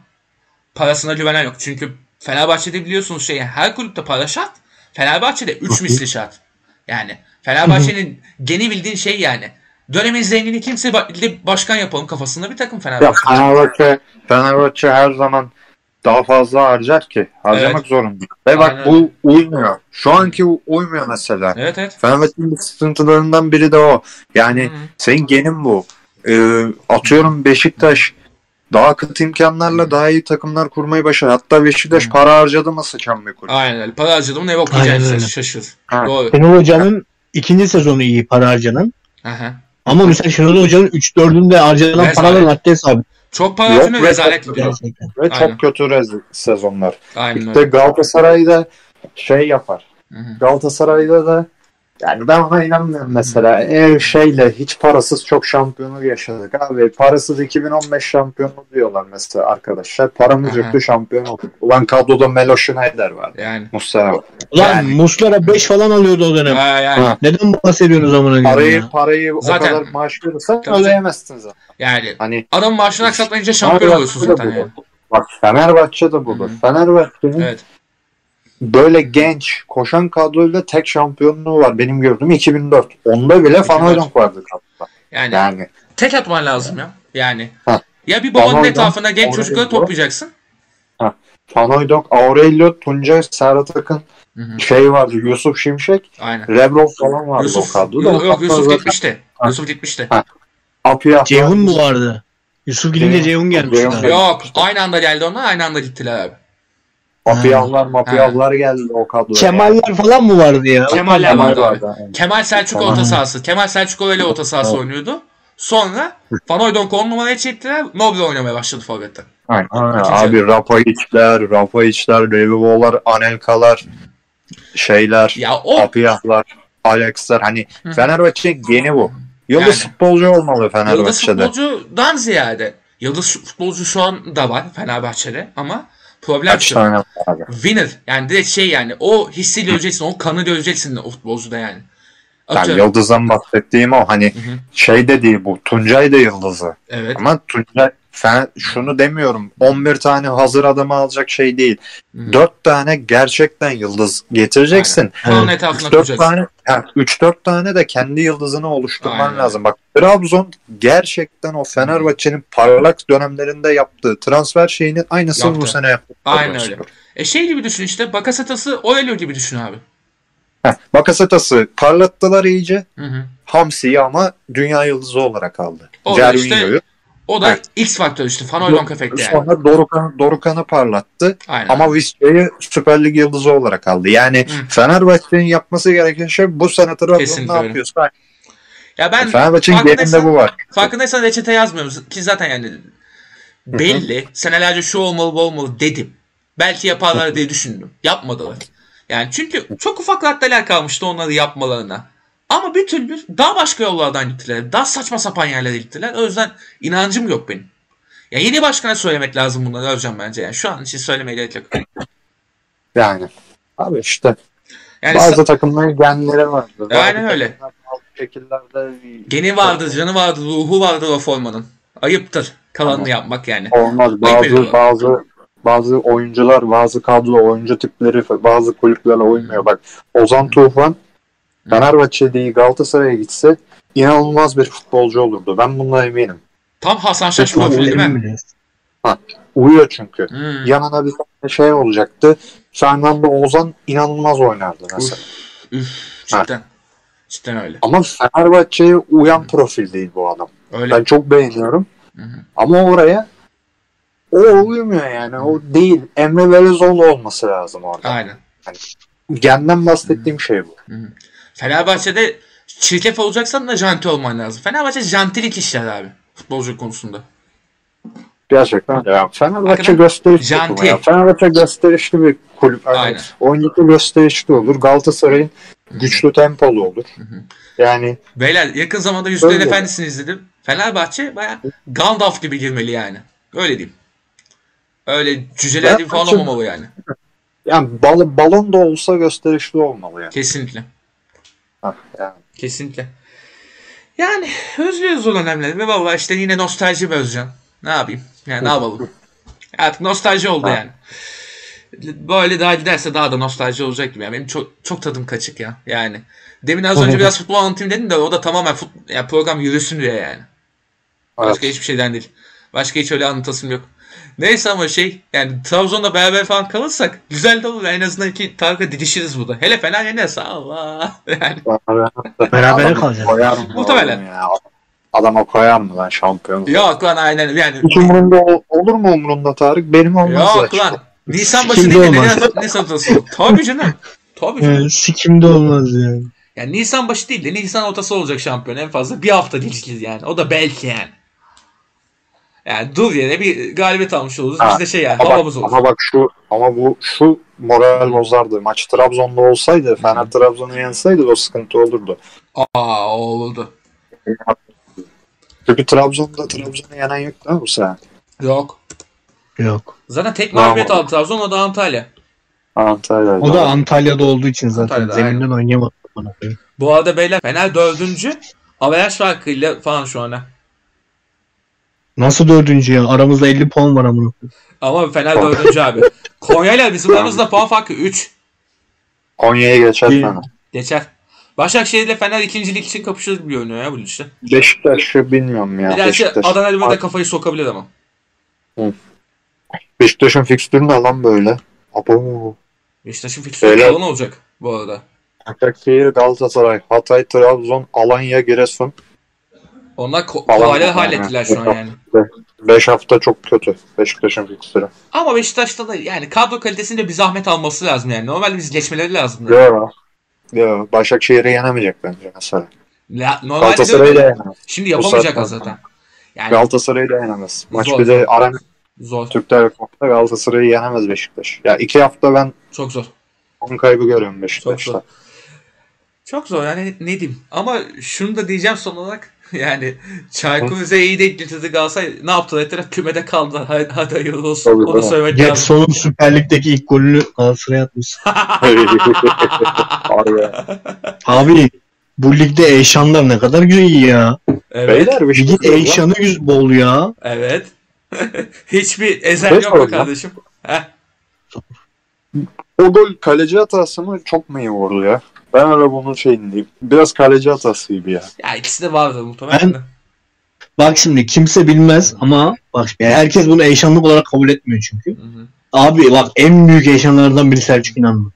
A: Parasına güvenen yok. Çünkü Fenerbahçe'de biliyorsunuz şey her kulüpte para şart. Fenerbahçe'de 3 misli şart. Yani Fenerbahçe'nin geni bildiğin şey yani. Dönemin zengini kimse ba- başkan yapalım kafasında bir takım
C: Ya
A: Fenerbahçe.
C: Fenerbahçe, Fenerbahçe her zaman daha fazla harcar ki. Harcamak
A: Evet.
C: zorunda. Ve bak
A: Aynen.
C: bu uymuyor. Şu anki uymuyor mesela.
A: Evet evet.
C: Fenerbahçe'nin sıkıntılarından biri de o. Yani
A: Hı hı.
C: senin genin bu. Ee, atıyorum Beşiktaş daha kıt imkanlarla daha iyi takımlar kurmayı başardı. Hatta Beşiktaş
A: Hı.
C: para harcadı mı sıçan bir kulüp.
A: Aynen öyle. Para harcadım ne yok
B: Aynen
A: diyeceksin
B: öyle.
A: şaşır.
C: Ha.
A: Doğru.
B: Şenol Hoca'nın ikinci sezonu iyi para harcanan.
A: Aha.
B: Ama mesela Şenol Hoca'nın 3-4'ünde harcanan paralar haddi hesabı.
A: Çok para
C: be,
A: rezalet
C: çok-
A: gidiyor.
C: Ve
A: Aynen.
C: çok kötü rez- sezonlar.
A: Aynen
C: İşte
A: öyle.
C: Galatasaray'da şey yapar.
A: Hı hı.
C: Galatasaray'da da yani ben ona inanmıyorum mesela. Eğer şeyle hiç parasız çok şampiyonluk yaşadık abi. Parasız 2015 şampiyonu diyorlar mesela arkadaşlar. Paramız
A: Aha.
C: yoktu şampiyon olduk. Ulan kadroda Melo Schneider vardı.
A: Yani.
C: Var.
B: Ulan
C: Yani-
B: Muslera 5 falan alıyordu o dönem.
A: Ha, yani.
C: Ha.
B: Neden bahsediyorsunuz amına
C: Parayı
B: ya?
C: parayı
A: Zaten-
C: o kadar maaş verirsen ödeyemezsin zaten.
A: Yani.
C: Hani
A: Adam maaşını aksatmayınca şampiyon oluyorsun zaten yani.
C: budur. Bak Fenerbahçe de budur. Fenerbahçe'nin
A: Evet.
C: Böyle genç koşan kadroyla tek şampiyonluğu var benim gördüğüm 2004. Onda bile
A: 2004.
C: Van Hooydonk vardı kadroda.
A: Yani
C: Yani
A: tek atman lazım ya. Yani.
C: Ha.
A: Ya bir babanın
C: Babaydan
A: etrafına genç çocukları toplayacaksın.
C: Van Hooydonk, Aurelio, Tuncay, Serhat Akın
A: Hı hı.
C: şey vardı Yusuf Şimşek,
A: Aynen.
C: Rebrov falan vardı
A: Yusuf,
C: o kadroda.
A: yok, yok Yusuf gitmişti.
C: Ha.
A: Yusuf gitmişti.
C: Ha. Apia
B: Ceyhun mu vardı? Yusuf gidince
C: Ceyhun-
B: Ceyhun gelmişti.
A: Yok aynı anda geldi onlar aynı anda gittiler abi.
C: Apiyallar, mapiyallar geldi o kadroya.
B: Kemaller falan mı vardı ya?
A: Kemaller
C: Kemal
A: vardı
C: vardı.
A: Kemal Selçuk
C: Tamam.
A: orta sahası. Kemal Selçuk öyle orta sahası
C: Evet.
A: oynuyordu. Sonra Van Hooydonk 10 numaraya çektiler. Nobre oynamaya başladı forvette.
C: Aynen. Abi Rapayiçler, Rapayiçler, Revivo'lar, Anelkalar, şeyler,
A: Ya o
C: Apiyahlar, Alex'ler. Hani
A: Hı.
C: Fenerbahçe yeni bu. Yıldız
A: Yani.
C: futbolcu olmalı
A: Yıldız
C: Fenerbahçe'de.
A: futbolcudan ziyade Yıldız futbolcu şu an da var Fenerbahçe'de ama problem
C: Kaç
A: şu.
C: tane var abi?
A: Winner yani direkt şey yani o hissi göreceksin o kanı göreceksin o futbolcuda yani.
C: Yani
A: Atıyorum.
C: Yıldız'dan bahsettiğim o. Hani
A: Hı hı.
C: şey de değil bu. Tuncay da Yıldız'ı.
A: Evet.
C: Ama Tuncay Fen, şunu demiyorum. 11 tane hazır adamı alacak şey değil.
A: Hı.
C: 4 tane gerçekten yıldız getireceksin.
A: Onun etrafına
C: 3-4
A: kuracaksın.
C: tane, ha, 3-4 tane de kendi yıldızını oluşturman
A: Aynen.
C: lazım. Bak Trabzon gerçekten o Fenerbahçe'nin parlak dönemlerinde yaptığı transfer şeyinin aynısını
A: Yaptı.
C: bu sene yaptı.
A: Aynen öyle. E şey gibi düşün işte Bakasetas'ı Aurelio gibi düşün abi.
C: Heh, Bakasetas'ı parlattılar iyice.
A: Hı hı.
C: Hamsi'yi ama dünya yıldızı olarak aldı.
A: O işte. O da
C: Evet.
A: X faktör işte. Van Hooydonk efekti yani.
C: Sonra Dorukan, Dorukan'ı parlattı.
A: Aynen.
C: Ama Vizca'yı Süper Lig yıldızı olarak aldı. Yani
A: Hı.
C: Fenerbahçe'nin yapması gereken şey bu sene Trabzon ne yapıyorsa.
A: ya ben
C: Fenerbahçe'nin
A: farkındaysan-
C: geninde bu var.
A: farkındaysan reçete yazmıyoruz ki zaten yani belli. Senelerce şu olmalı bu olmalı dedim. Belki yaparlar diye düşündüm. Yapmadılar. Yani çünkü çok ufak raddeler kalmıştı onları yapmalarına. Ama bir türlü daha başka yollardan gittiler. Daha saçma sapan yerlere gittiler. O yüzden inancım yok benim. Ya yeni başkana söylemek lazım bunları Özcan bence. Yani şu an için söylemeye gerek yok.
C: Yani. Abi işte
A: Yani
C: bazı takımların genleri vardı. Bazı
A: Aynen öyle.
C: şekillerde
A: geni vardır, canı vardır, ruhu vardır o formanın. Ayıptır kalanını
C: Tamam.
A: yapmak yani.
C: olmaz. Bazı bazı bazı oyuncular, bazı kadro oyuncu tipleri bazı kulüplerle uymuyor. Bak Ozan Tufan Fenerbahçe değil Galatasaray'a gitse inanılmaz bir futbolcu olurdu. Ben bundan eminim.
A: Tam Hasan Şaş profili değil mi?
B: Miyiz?
C: Uyuyor çünkü.
A: Hmm.
C: Yanına bir tane şey olacaktı. Fernando Ozan inanılmaz oynardı mesela.
A: Üf, üf, cidden. Cidden öyle.
C: Ama Fenerbahçe'ye uyan profil değil bu adam.
A: Öyle.
C: Ben çok beğeniyorum.
A: Hı.
C: Ama oraya o uymuyor yani. O değil. Emre Belezoğlu olması lazım orada.
A: Aynen.
C: Genden bahsettiğim şey bu.
A: Hı. Fenerbahçe'de çirkef olacaksan da janti olman lazım. Fenerbahçe jantilik işler abi. Futbolcu konusunda.
C: Gerçekten. Ya. Fenerbahçe
A: Hakikaten
C: gösterişli
A: janti.
C: ya. Fenerbahçe gösterişli bir kulüp. Yani
A: Aynen.
C: Oyuncu gösterişli olur. Galatasaray'ın güçlü tempolu olur.
A: hı.
C: Yani
A: Beyler yakın zamanda Yüzüklerin. Efendisi'ni izledim. Fenerbahçe baya Gandalf gibi girmeli yani. Öyle diyeyim. Öyle cüceler gibi falan olmamalı yani.
C: yani bal- balon da olsa gösterişli olmalı yani.
A: Kesinlikle.
C: Yani.
A: Kesinlikle. Yani özlüyoruz o dönemleri ve valla işte yine nostalji be Özcan. Ne yapayım? Yani ne yapalım? (laughs) Artık nostalji oldu
C: Ha.
A: yani. Böyle daha giderse daha da nostalji olacak gibi. Yani benim çok çok tadım kaçık ya. Yani demin az önce (laughs) biraz futbol anlatayım dedim de o da tamamen fut, yani program yürüsün diye yani. Başka
C: Evet.
A: hiçbir şeyden değil. Başka hiç öyle anlatasım yok. Neyse ama şey yani Trabzon'da beraber falan kalırsak güzel de olur. En azından iki tarika didişiriz burada. Hele Fener yenerse Allah. (laughs) Yani
B: Berabere (laughs)
C: Adamı
B: kalacağız.
A: Muhtemelen.
C: Ya? Adama koyar mı lan şampiyon?
A: yok lan aynen yani.
C: Hiç umurunda ol- olur mu umurunda Tarık? Benim olmaz.
A: Yok lan. Nisan başı değil de
B: olmaz.
A: ne, ne satılsın? Tabii canım. Tabii canım.
B: Yani sikimde olmaz yani.
A: Yani Nisan başı değil de Nisan ortası olacak şampiyon. En fazla bir hafta diyeceğiz yani. O da belki yani. Yani dur yere bir galibiyet almış oluruz.
C: Ha,
A: Biz de şey yani
C: Ama bak,
A: havamız olur.
C: ama bak şu ama bu şu moral bozardı. Maç Trabzon'da olsaydı, Fener Trabzon'u yenseydi o sıkıntı olurdu.
A: Aa olurdu.
C: Çünkü Trabzon'da Trabzon'u yenen yok değil mi bu sene?
A: Yok.
B: Yok.
A: Zaten tek mağlubiyet aldı Trabzon o da Antalya.
C: Antalya'da.
B: O da Antalya'da olduğu için zaten
A: Antalya'da,
B: zeminden oynayamadı. bana koyayım.
A: Bu arada beyler Fener dördüncü. Averaj farkıyla falan şu ana.
B: Nasıl dördüncü ya? Aramızda 50 puan var amına.
A: Ama Fener dördüncü abi. Konya'yla bizim aramızda puan farkı 3.
C: Konya'ya geçer
B: Bir-
C: Fener.
A: Geçer. Başakşehir ile Fener ikincilik için kapışır gibi görünüyor ya bu işte.
C: Beşiktaş'ı bilmiyorum ya.
A: Dahaki
C: Beşiktaş.
A: Adana Demir'de de kafayı sokabilir ama.
C: Beşiktaş'ın fikstürü ne lan böyle? Abo.
A: Beşiktaş'ın fikstürü
C: Öyle.
A: kalın olacak bu arada.
C: Başakşehir, Galatasaray, Hatay, Trabzon, Alanya, Giresun.
A: Onlar ko- kolaylığı hallettiler şu an yani.
C: 5 hafta çok kötü Beşiktaş'ın fikstürü.
A: Ama Beşiktaş'ta da yani kadro kalitesinde bir zahmet alması lazım yani. Normalde biz geçmeleri lazım.
C: Yok. Yok. Başakşehir'i yenemeyecek bence mesela.
A: La, normalde
C: yenemez.
A: şimdi
C: saatten
A: zaten. Yani
C: Galatasaray'ı da yenemez. Maç
A: Zor.
C: bir de Arena
A: zor.
C: Türk Telekom'da Galatasaray'ı yenemez Beşiktaş. Ya iki hafta ben
A: Çok zor.
C: onun kaybı görüyorum
A: Çok
C: Beşiktaş'ta.
A: zor. Çok zor yani ne diyeyim. Ama şunu da diyeceğim son olarak. (laughs) Yani Çaykur Rize'ye iyi denk getirdi Galatasaray. Ne yaptılar? Ettiler kümede kaldılar. Hadi, hadi hayırlı olsun.
C: Tabii,
A: Onu söylemek lazım.
B: Getson'un Süper Lig'deki ilk golünü Galatasaray'a atmış. (laughs) Abi bu ligde Eyşanlar ne kadar güzel iyi ya.
A: evet.
C: Beyler bir şey
B: Ligin. Eyşan'ı güzel bol ya.
A: Evet. (laughs) Hiçbir ezel yok mu kardeşim? Heh.
C: O gol kaleci hatası mı çok mu iyi vurdu ya? Ben bunun şeyindeyim. Biraz kaleci hatası gibi ya.
A: Ya ikisi de vardı muhtemelen.
B: Ben-
A: de.
B: Bak şimdi kimse bilmez ama bak yani herkes bunu Eyşanlık olarak kabul etmiyor çünkü.
A: Hı hı.
B: Abi bak en büyük Eyşanlardan biri Selçuk İnanlı.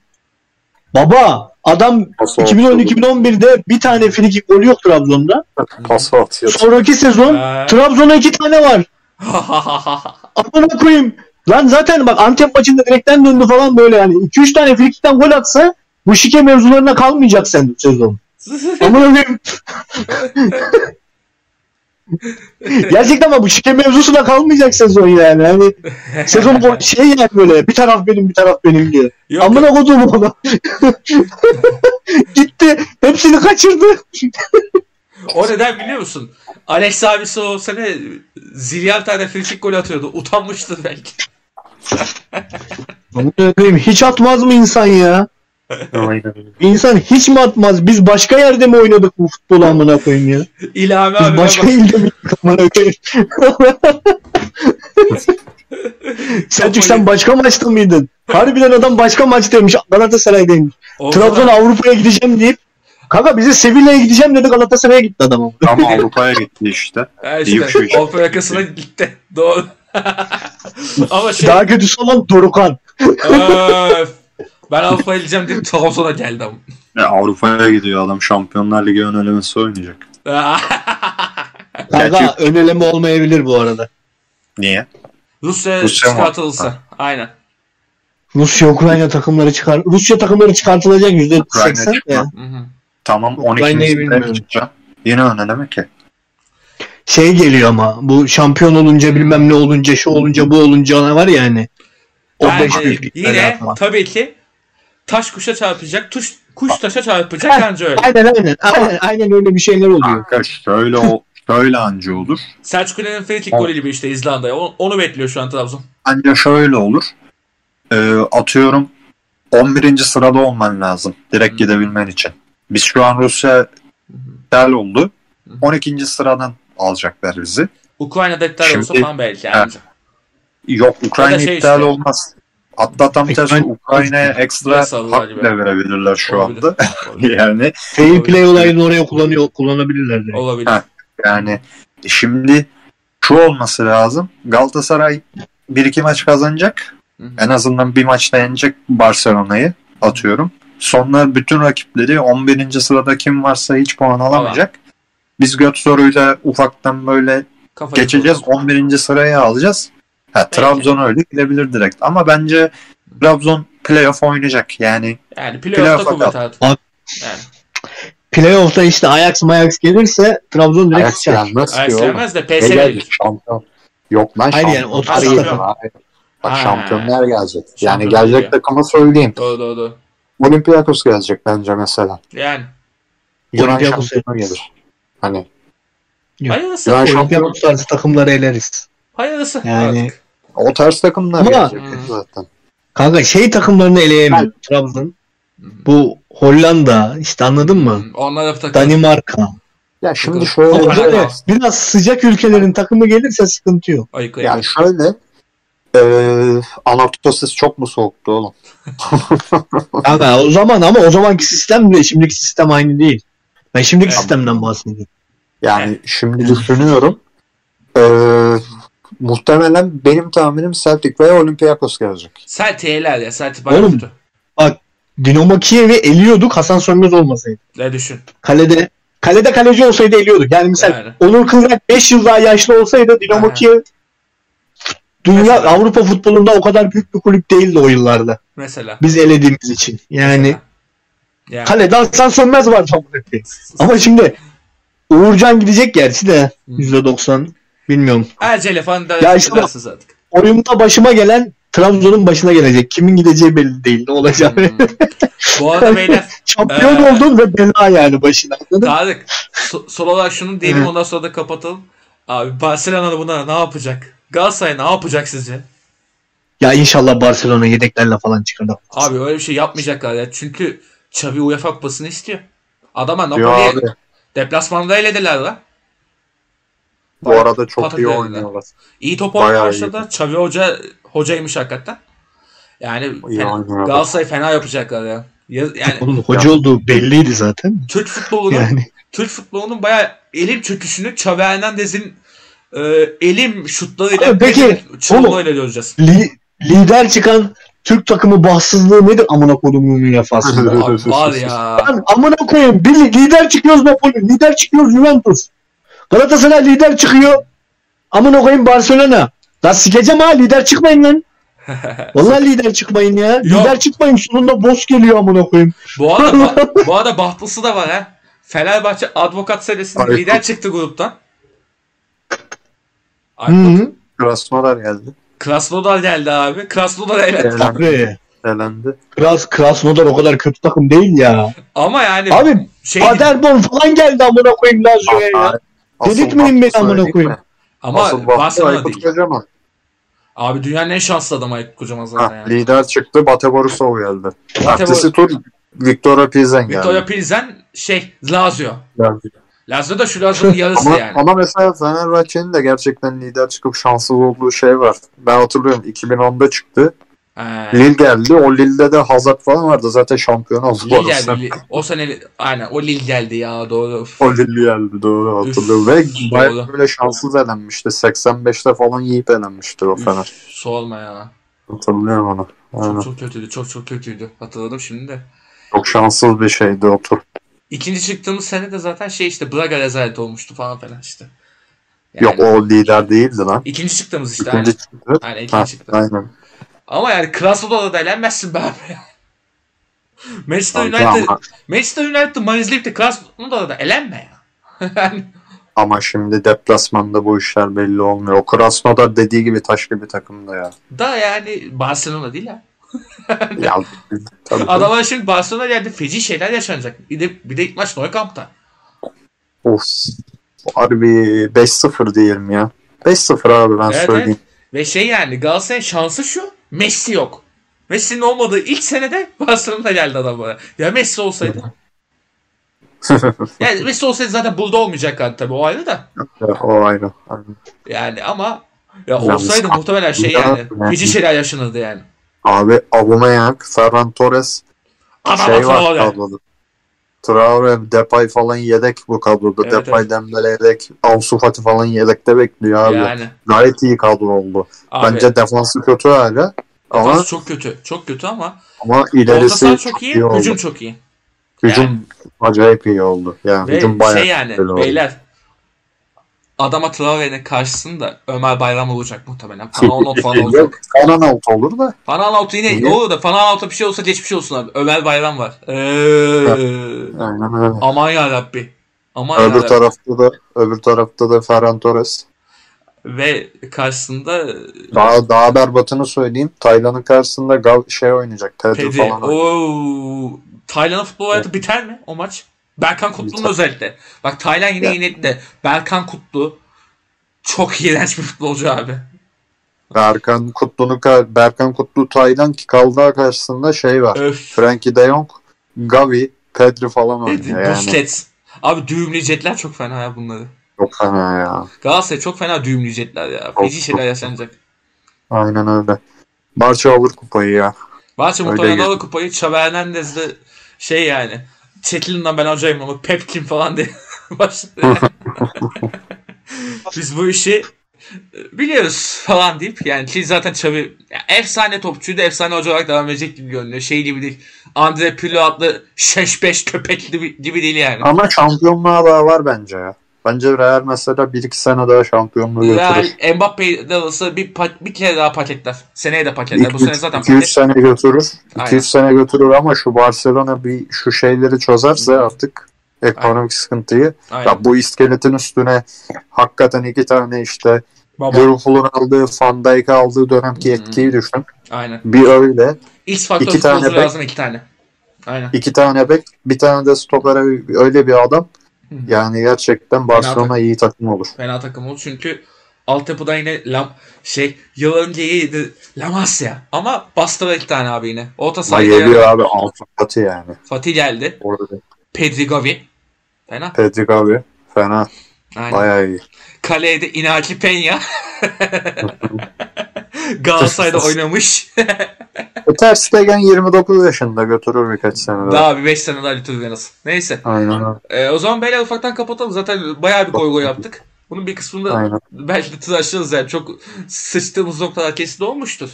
B: Baba adam
C: Pası
B: 2010-2011'de bir tane frikik golü yok Trabzon'da.
C: Pası atıyor.
B: Sonraki sezon
A: Ha.
B: Trabzon'a iki tane var. (laughs) Amına koyayım. Lan zaten bak Antep maçında direkten döndü falan böyle yani. 2-3 tane frikikten gol atsa bu şike mevzularına kalmayacak sen sezon. (laughs) Amına koyayım. Gerçekten ama bu şike mevzusuna kalmayacak sezon yani. Hani sezon bo- (laughs) şey yani böyle bir taraf benim bir taraf benim diye.
A: Yok,
B: Amına koduğum ona. (laughs) Gitti. Hepsini kaçırdı.
A: O neden biliyor musun? Alex abisi o sene zilyan tane frikik gol atıyordu. Utanmıştır belki.
B: Hiç atmaz mı insan ya?
C: Aynen. (laughs)
B: İnsan hiç mi atmaz? Biz başka yerde mi oynadık bu futbolu amına koyayım ya?
A: İlhami
B: Biz
A: abi
B: başka
A: bak.
B: ilde miydik amına koyayım? (laughs) Selçuk sen başka maçta mıydın? Harbiden adam başka maçtaymış. Galatasaray'daymış. Trabzon
A: zaman-
B: Avrupa'ya gideceğim deyip Kanka bize Sevilla'ya gideceğim dedi Galatasaray'a gitti adam. (laughs)
C: Ama Avrupa'ya gitti işte. İyi bir
A: işte
C: şey.
A: Avrupa yakasına gitti. Doğru. Ama şey
B: Daha kötüsü olan Dorukan.
A: Ben Avrupa'ya gideceğim deyip Trabzon'a geldim.
C: Ya Avrupa'ya gidiyor adam. Şampiyonlar Ligi ön elemesi oynayacak. (laughs)
B: Kanka
C: Gerçi-
B: ön eleme olmayabilir bu arada.
C: Niye?
A: Rusya,
C: Rusya
A: çıkartılırsa. Aynen.
B: Rusya Ukrayna takımları çıkar. Rusya takımları çıkartılacak yüzde
C: Ukrayna
B: seksen.
C: çıkma.
B: Ya.
A: Hı hı.
C: Tamam
B: Ukrayna'yı
C: 12.
B: bilmiyorum.
C: sıraya çıkacağım. Yine ön eleme ki.
B: Şey geliyor ama bu şampiyon olunca bilmem ne olunca şu olunca bu olunca ona var ya hani. O
A: Yani
B: beş
A: yine tabii ki taş kuşa çarpacak, tuş, kuş taşa çarpacak anca öyle.
B: Aynen aynen. Aynen, aynen öyle bir şeyler oluyor.
C: Kanka şöyle o şöyle anca olur.
A: Selçuk İnan'ın free kick golü gibi işte İzlanda'ya. Onu, onu bekliyor şu an Trabzon.
C: Anca şöyle olur. Ee, atıyorum 11. sırada olman lazım. Direkt
A: Hı.
C: gidebilmen için. Biz şu an Rusya iptal oldu. 12. sıradan alacaklar bizi.
A: Ukrayna'da iptal
C: Şimdi-
A: olsa falan belki anca.
C: Yok Ukrayna
A: da şey
C: iptal
A: işte-
C: olmaz. Hatta tam tersi
B: Ukrayna-
C: Ukrayna'ya ekstra hak bile verebilirler şu
A: Olabilir.
C: anda. (laughs) yani
B: Fair play olayını oraya kullanıyor kullanabilirler direkt.
A: Olabilir.
C: Ha. yani şimdi şu olması lazım. Galatasaray bir iki maç kazanacak.
A: Hı hı.
C: En azından bir maçta yenecek Barcelona'yı atıyorum. Sonra bütün rakipleri 11. sırada kim varsa hiç puan alamayacak. Biz göt soruyla ufaktan böyle
A: Kafayı
C: geçeceğiz. 11. sıraya alacağız. Ha. Trabzon öyle gidebilir direkt. Ama bence Trabzon playoff oynayacak. Yani
A: Yani playoff'ta
C: Playoff'a
A: kuvvet.
B: Bak.
A: Yani.
B: Playoff'ta işte Ajax Mayax gelirse Trabzon direkt
C: Ajax
B: sıçar.
C: gelmez ki
A: Ajax
C: oğlum.
A: gelmez de
C: Ne
A: PS
C: gelecek?
A: gelir.
C: Şampiyon. Yok lan
B: Hayır yani
C: şampiyonlar
B: o tarz
C: geliyor.
A: takım.
C: Hayır. Bak
A: Ha.
C: şampiyonlar gelecek. Yani
A: Şampiyonlar
C: gelecek
A: geliyor.
C: takımı söyleyeyim.
A: Doğru doğru doğru.
C: Olympiakos gelecek bence mesela.
A: Yani.
C: Yunan
B: Olympiakos
C: şampiyonu gelir. Hani
B: Yok.
A: Hayırlısı.
C: Yunan şampiyonu
B: Olympiakos tarzı takımları eleriz.
A: Hayırlısı.
B: Yani-
A: artık.
C: O tarz takımlar
B: Ama-
C: gelecek zaten.
B: Kanka şey takımlarını eleyemiyor Trabzon. Bu Hollanda işte anladın mı?
A: Onlar da takım.
B: Danimarka.
C: Ya şimdi şöyle
B: Ama böyle
A: Kanada.
B: biraz sıcak ülkelerin takımı gelirse sıkıntı yok.
A: Ayıkla
C: yani şöyle eee Anatolis çok mu soğuktu oğlum? (laughs)
B: Kanka o zaman ama o zamanki sistemle şimdiki sistem aynı değil. Ben şimdiki
A: Evet.
B: sistemden bahsediyorum.
C: Yani şimdi düşünüyorum. Eee muhtemelen benim tahminim Celtic veya Olympiakos gelecek.
A: Celtic eler ya. Celtic bayağı
B: Oğlum.
A: kötü.
B: Dinamo Kiev'i eliyorduk Hasan Sönmez olmasaydı.
A: Ne düşün.
B: Kalede kalede kaleci olsaydı eliyorduk. Yani mesela
A: Yani.
B: Onur Kızak 5 yıl daha yaşlı olsaydı Dinamo
A: Aha.
B: Kiev dünya
A: Mesela.
B: Avrupa futbolunda o kadar büyük bir kulüp değildi o yıllarda.
A: Mesela.
B: Biz elediğimiz için. Yani
A: Yani.
B: kalede Hasan Sönmez var net. Ama şimdi Uğurcan gidecek gerçi de %90 bilmiyorum.
A: Ercele falan da
B: Ya işte
A: artık.
B: Oyunda başıma gelen Trabzon'un başına gelecek. Kimin gideceği belli değil. Ne olacak?
A: Hmm. Bu arada (laughs) beyler
B: Şampiyon
A: Ee,
B: oldun ve bela yani başına.
A: Tarık so- son olarak şunu diyelim ondan sonra da kapatalım. Abi Barcelona bunlara ne yapacak? Galatasaray ne yapacak sizce?
B: Ya inşallah Barcelona yedeklerle falan çıkar. da.
A: Abi öyle bir şey yapmayacaklar ya. Çünkü Xavi UEFA kupasını istiyor. Adama Napoli'ye deplasmanda elediler lan.
C: Bu arada çok iyi oynuyorlar.
A: İyi top oynamaya
C: Bayağı
A: başladılar. Xavi Hoca hocaymış hakikaten. Yani fena. Galatasaray fena yapacaklar ya. Ya- Yani
B: Oğlum hoca olduğu belliydi zaten.
A: Türk futbolunun
B: Yani
A: Türk futbolunun bayağı elim çöküşünü Xavi Hernandez'in e, elim şutlarıyla
B: Abi peki,
A: çabukluğuyla göreceğiz.
B: li- lider çıkan Türk takımı bahtsızlığı nedir amına kodumun UEFA'sında?
A: Abi var ya.
B: Lan amına koyayım. Bir lider çıkıyoruz Napoli, lider çıkıyoruz Juventus. Galatasaray lider çıkıyor. Amına koyayım Barcelona. Lan sikeceğim ha lider çıkmayın lan. (laughs) Vallahi lider çıkmayın ya.
A: Yok.
B: Lider çıkmayın. Sonunda boss geliyor amına koyayım.
A: bu arada (laughs) bu arada bahtlısı da var ha. Fenerbahçe Advokat serisinde
C: Aykut.
A: lider çıktı gruptan.
B: Hı
A: Aykut.
B: hı.
C: Krasnodar geldi.
A: Krasnodar geldi abi. Krasnodar.
C: Elendi.
B: Tabii.
C: elendi.
B: Kras, Krasnodar o kadar kötü takım değil ya.
A: Ama yani
B: Abi
A: şey
B: Paderborn falan geldi amına koyayım Lazio'ya ya. Delirtmeyin beni amına koyayım.
A: ama
C: Asıl
A: Barcelona
C: Aykut
A: değil.
C: Kocaman.
A: Abi dünyanın en şanslı adamı Aykut Kocaman zaten
C: Ha,
A: yani.
C: lider çıktı Bate Borisov geldi.
A: Bate
C: Ertesi tur Victoria Pilsen geldi.
A: Victoria Pilsen şey Lazio.
C: Yani.
A: Lazio da şu Lazio'nun (laughs) yarısı
C: Ama,
A: yani.
C: ama mesela Fenerbahçe'nin de gerçekten lider çıkıp şanssız olduğu şey var. Ben hatırlıyorum 2010'da çıktı.
A: Ee,
C: Lille geldi. O Lille'de de Hazard falan vardı. Zaten şampiyon oldu.
A: Lille geldi. O sene aynen o Lille geldi ya doğru.
C: O Lille geldi doğru hatırlıyorum. Ve bayağı böyle şanssız elenmişti. 85'te falan yiyip elenmişti o Fener.
A: Üf, sorma ya.
C: Hatırlıyorum onu. Aynen.
A: Çok çok kötüydü. Çok çok kötüydü. Hatırladım şimdi de.
C: Çok şanssız bir şeydi o tur.
A: İkinci çıktığımız sene de zaten şey işte Braga rezalet olmuştu falan filan işte. Yani
C: Yok o lider değildi lan.
A: İkinci çıktığımız işte.
C: İkinci
A: Aynen.
C: çıktı.
A: Aynen
C: Ha,
A: ikinci çıktı.
C: aynen.
A: Ama yani Krasnodar'da da elenmezsin be abi. (laughs) Manchester United, Manchester United manizleyip Krasnodar'da da elenme ya. (laughs) yani
C: ama şimdi deplasmanda bu işler belli olmuyor. O Krasnodar dediği gibi taş gibi takımda ya.
A: da yani Barcelona değil ha. (laughs)
C: ya tabii.
A: Adamlar şimdi Barcelona geldi feci şeyler yaşanacak. Bir de, bir de ilk maç Nou Camp'ta.
C: Of. Harbi 5-0 diyelim ya. 5-0 abi ben
A: Evet,
C: söyleyeyim.
A: Ve şey yani Galatasaray'ın şansı şu. Messi yok. Messi'nin olmadığı ilk senede Barcelona geldi adamlara. Ya Messi olsaydı. (laughs) yani Messi olsaydı zaten burada olmayacaklardı tabii o ayrı da.
C: O ayrı.
A: Yani ama ya
C: Yalnız-
A: olsaydı muhtemelen şey yani
C: Ya-
A: feci şeyler yaşanırdı yani.
C: Abi Aubameyang, Ferran Torres
A: Adama
C: şey var
A: Traore.
C: kadroda. Traore, Depay falan yedek bu kadroda.
A: Evet,
C: Depay, Dembele yedek. Ansu Fati falan yedekte bekliyor abi.
A: Yani
C: Gayet iyi kadro oldu.
A: abi,
C: Bence defansı kötü hala. Ama,
A: defans çok kötü. Çok kötü ama
C: ama ilerisi
A: saha çok iyi,
C: oldu.
A: hücum çok iyi.
C: Hücum acayip iyi oldu. Yani
A: Ve
C: hücum bayağı
A: şey yani
C: güzel oldu.
A: Adama Traore'nin karşısında Ömer Bayram olacak muhtemelen. Fananot (laughs) falan olacak.
C: Yok, Kanan alt olur da.
A: Fananot yine
C: İyi.
A: ne olur da Fananot'a bir şey olsa geçmiş olsun abi. Ömer Bayram var. Ee,
C: Aynen öyle.
A: aman ya Rabbi. Aman
C: Öbür
A: ya Rabbi.
C: tarafta da öbür tarafta da Ferran Torres.
A: Ve karşısında
C: Daha daha berbatını söyleyeyim. Taylan'ın karşısında Gal şey oynayacak. Pedro
A: Pedri.
C: falan.
A: Oo, Tayland'ın futbol hayatı biter mi o maç? Berkan Kutlu'nun özellikle. Bak Tayland yine
C: Ya.
A: de Berkan Kutlu çok iğrenç bir futbolcu abi.
C: Berkan Kutlu'nun ka- Berkan Kutlu Taylan ki kaldığı karşısında şey var.
A: Öf.
C: Frenkie de Jong, Gavi, Pedri falan oynuyor yani.
A: Busquets. Abi düğümleyecekler çok fena ya bunları.
C: Çok fena ya.
A: Galatasaray çok fena düğümleyecekler ya. Feci şeyler yaşanacak.
C: Aynen öyle. Barça alır kupayı ya. Öyle
A: muhtemelen alır kupayı. Xabi Hernandez de şey yani çekilin ben hocayım ama Pep kim falan diye (laughs) başladı (laughs) yani. Biz bu işi biliyoruz falan deyip yani ki zaten Xabi ya efsane topçuydu efsane hoca olarak devam edecek gibi görünüyor. Şey gibi değil. Andre Pirlo adlı şeş beş köpek gibi, gibi değil yani.
C: Ama şampiyonluğa daha var bence ya. Bence Real mesela 1-2 sene daha şampiyonluğu
A: Real
C: götürür.
A: Mbappe de alırsa bir, bir kere daha paketler. Seneye de paketler. Bu sene zaten
C: 2-3
A: paket.
C: sene götürür.
A: Aynen.
C: 2-3 sene götürür ama şu Barcelona bir şu şeyleri çözerse artık ekonomik sıkıntıyı
A: Aynen.
C: ya bu iskeletin üstüne hakikaten iki tane işte. Liverpool'un aldığı Van Dijk'ı aldığı dönemki
A: Hı.
C: etkiyi düşün.
A: Aynen.
C: Bir öyle.
A: X faktör
C: İki tane bek.
A: lazım iki tane. Aynen.
C: iki tane bek. Bir tane de stopere öyle bir adam. Yani gerçekten Barcelona iyi takım olur.
A: Fena takım oldu çünkü altyapıda yine Lam şey yıl önce iyiydi La Masia ama bastıra iki tane abi yine. Orta sahada
C: geliyor
A: yani
C: abi altı katı yani.
A: Fatih geldi.
C: Orada
A: Pedri Gavi. Fena.
C: Pedri abi fena.
A: Aynen.
C: Bayağı iyi.
A: Kaleye de Inaki Peña. (laughs) Galatasaray'da oynamış.
C: E, Ter Stegen 29 yaşında götürür birkaç sene daha.
A: daha bir 5 sene daha lütfen en az. Neyse.
C: Aynen.
A: Ee, o zaman beyler ufaktan kapatalım. Zaten bayağı bir goy goy yaptık. Bunun bir kısmında
C: Aynen.
A: belki de tıraşlarız yani. Çok sıçtığımız noktalar kesin olmuştur.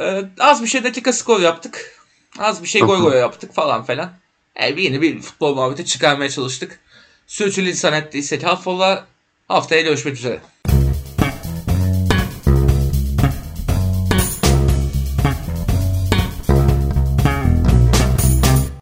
A: Ee, az bir şey dakika skor yaptık. Az bir şey goy goy yaptık falan falan. Bir yeni bir futbol muhabbeti çıkarmaya çalıştık. Sürçülisan ettiysek affola. Haftaya görüşmek üzere.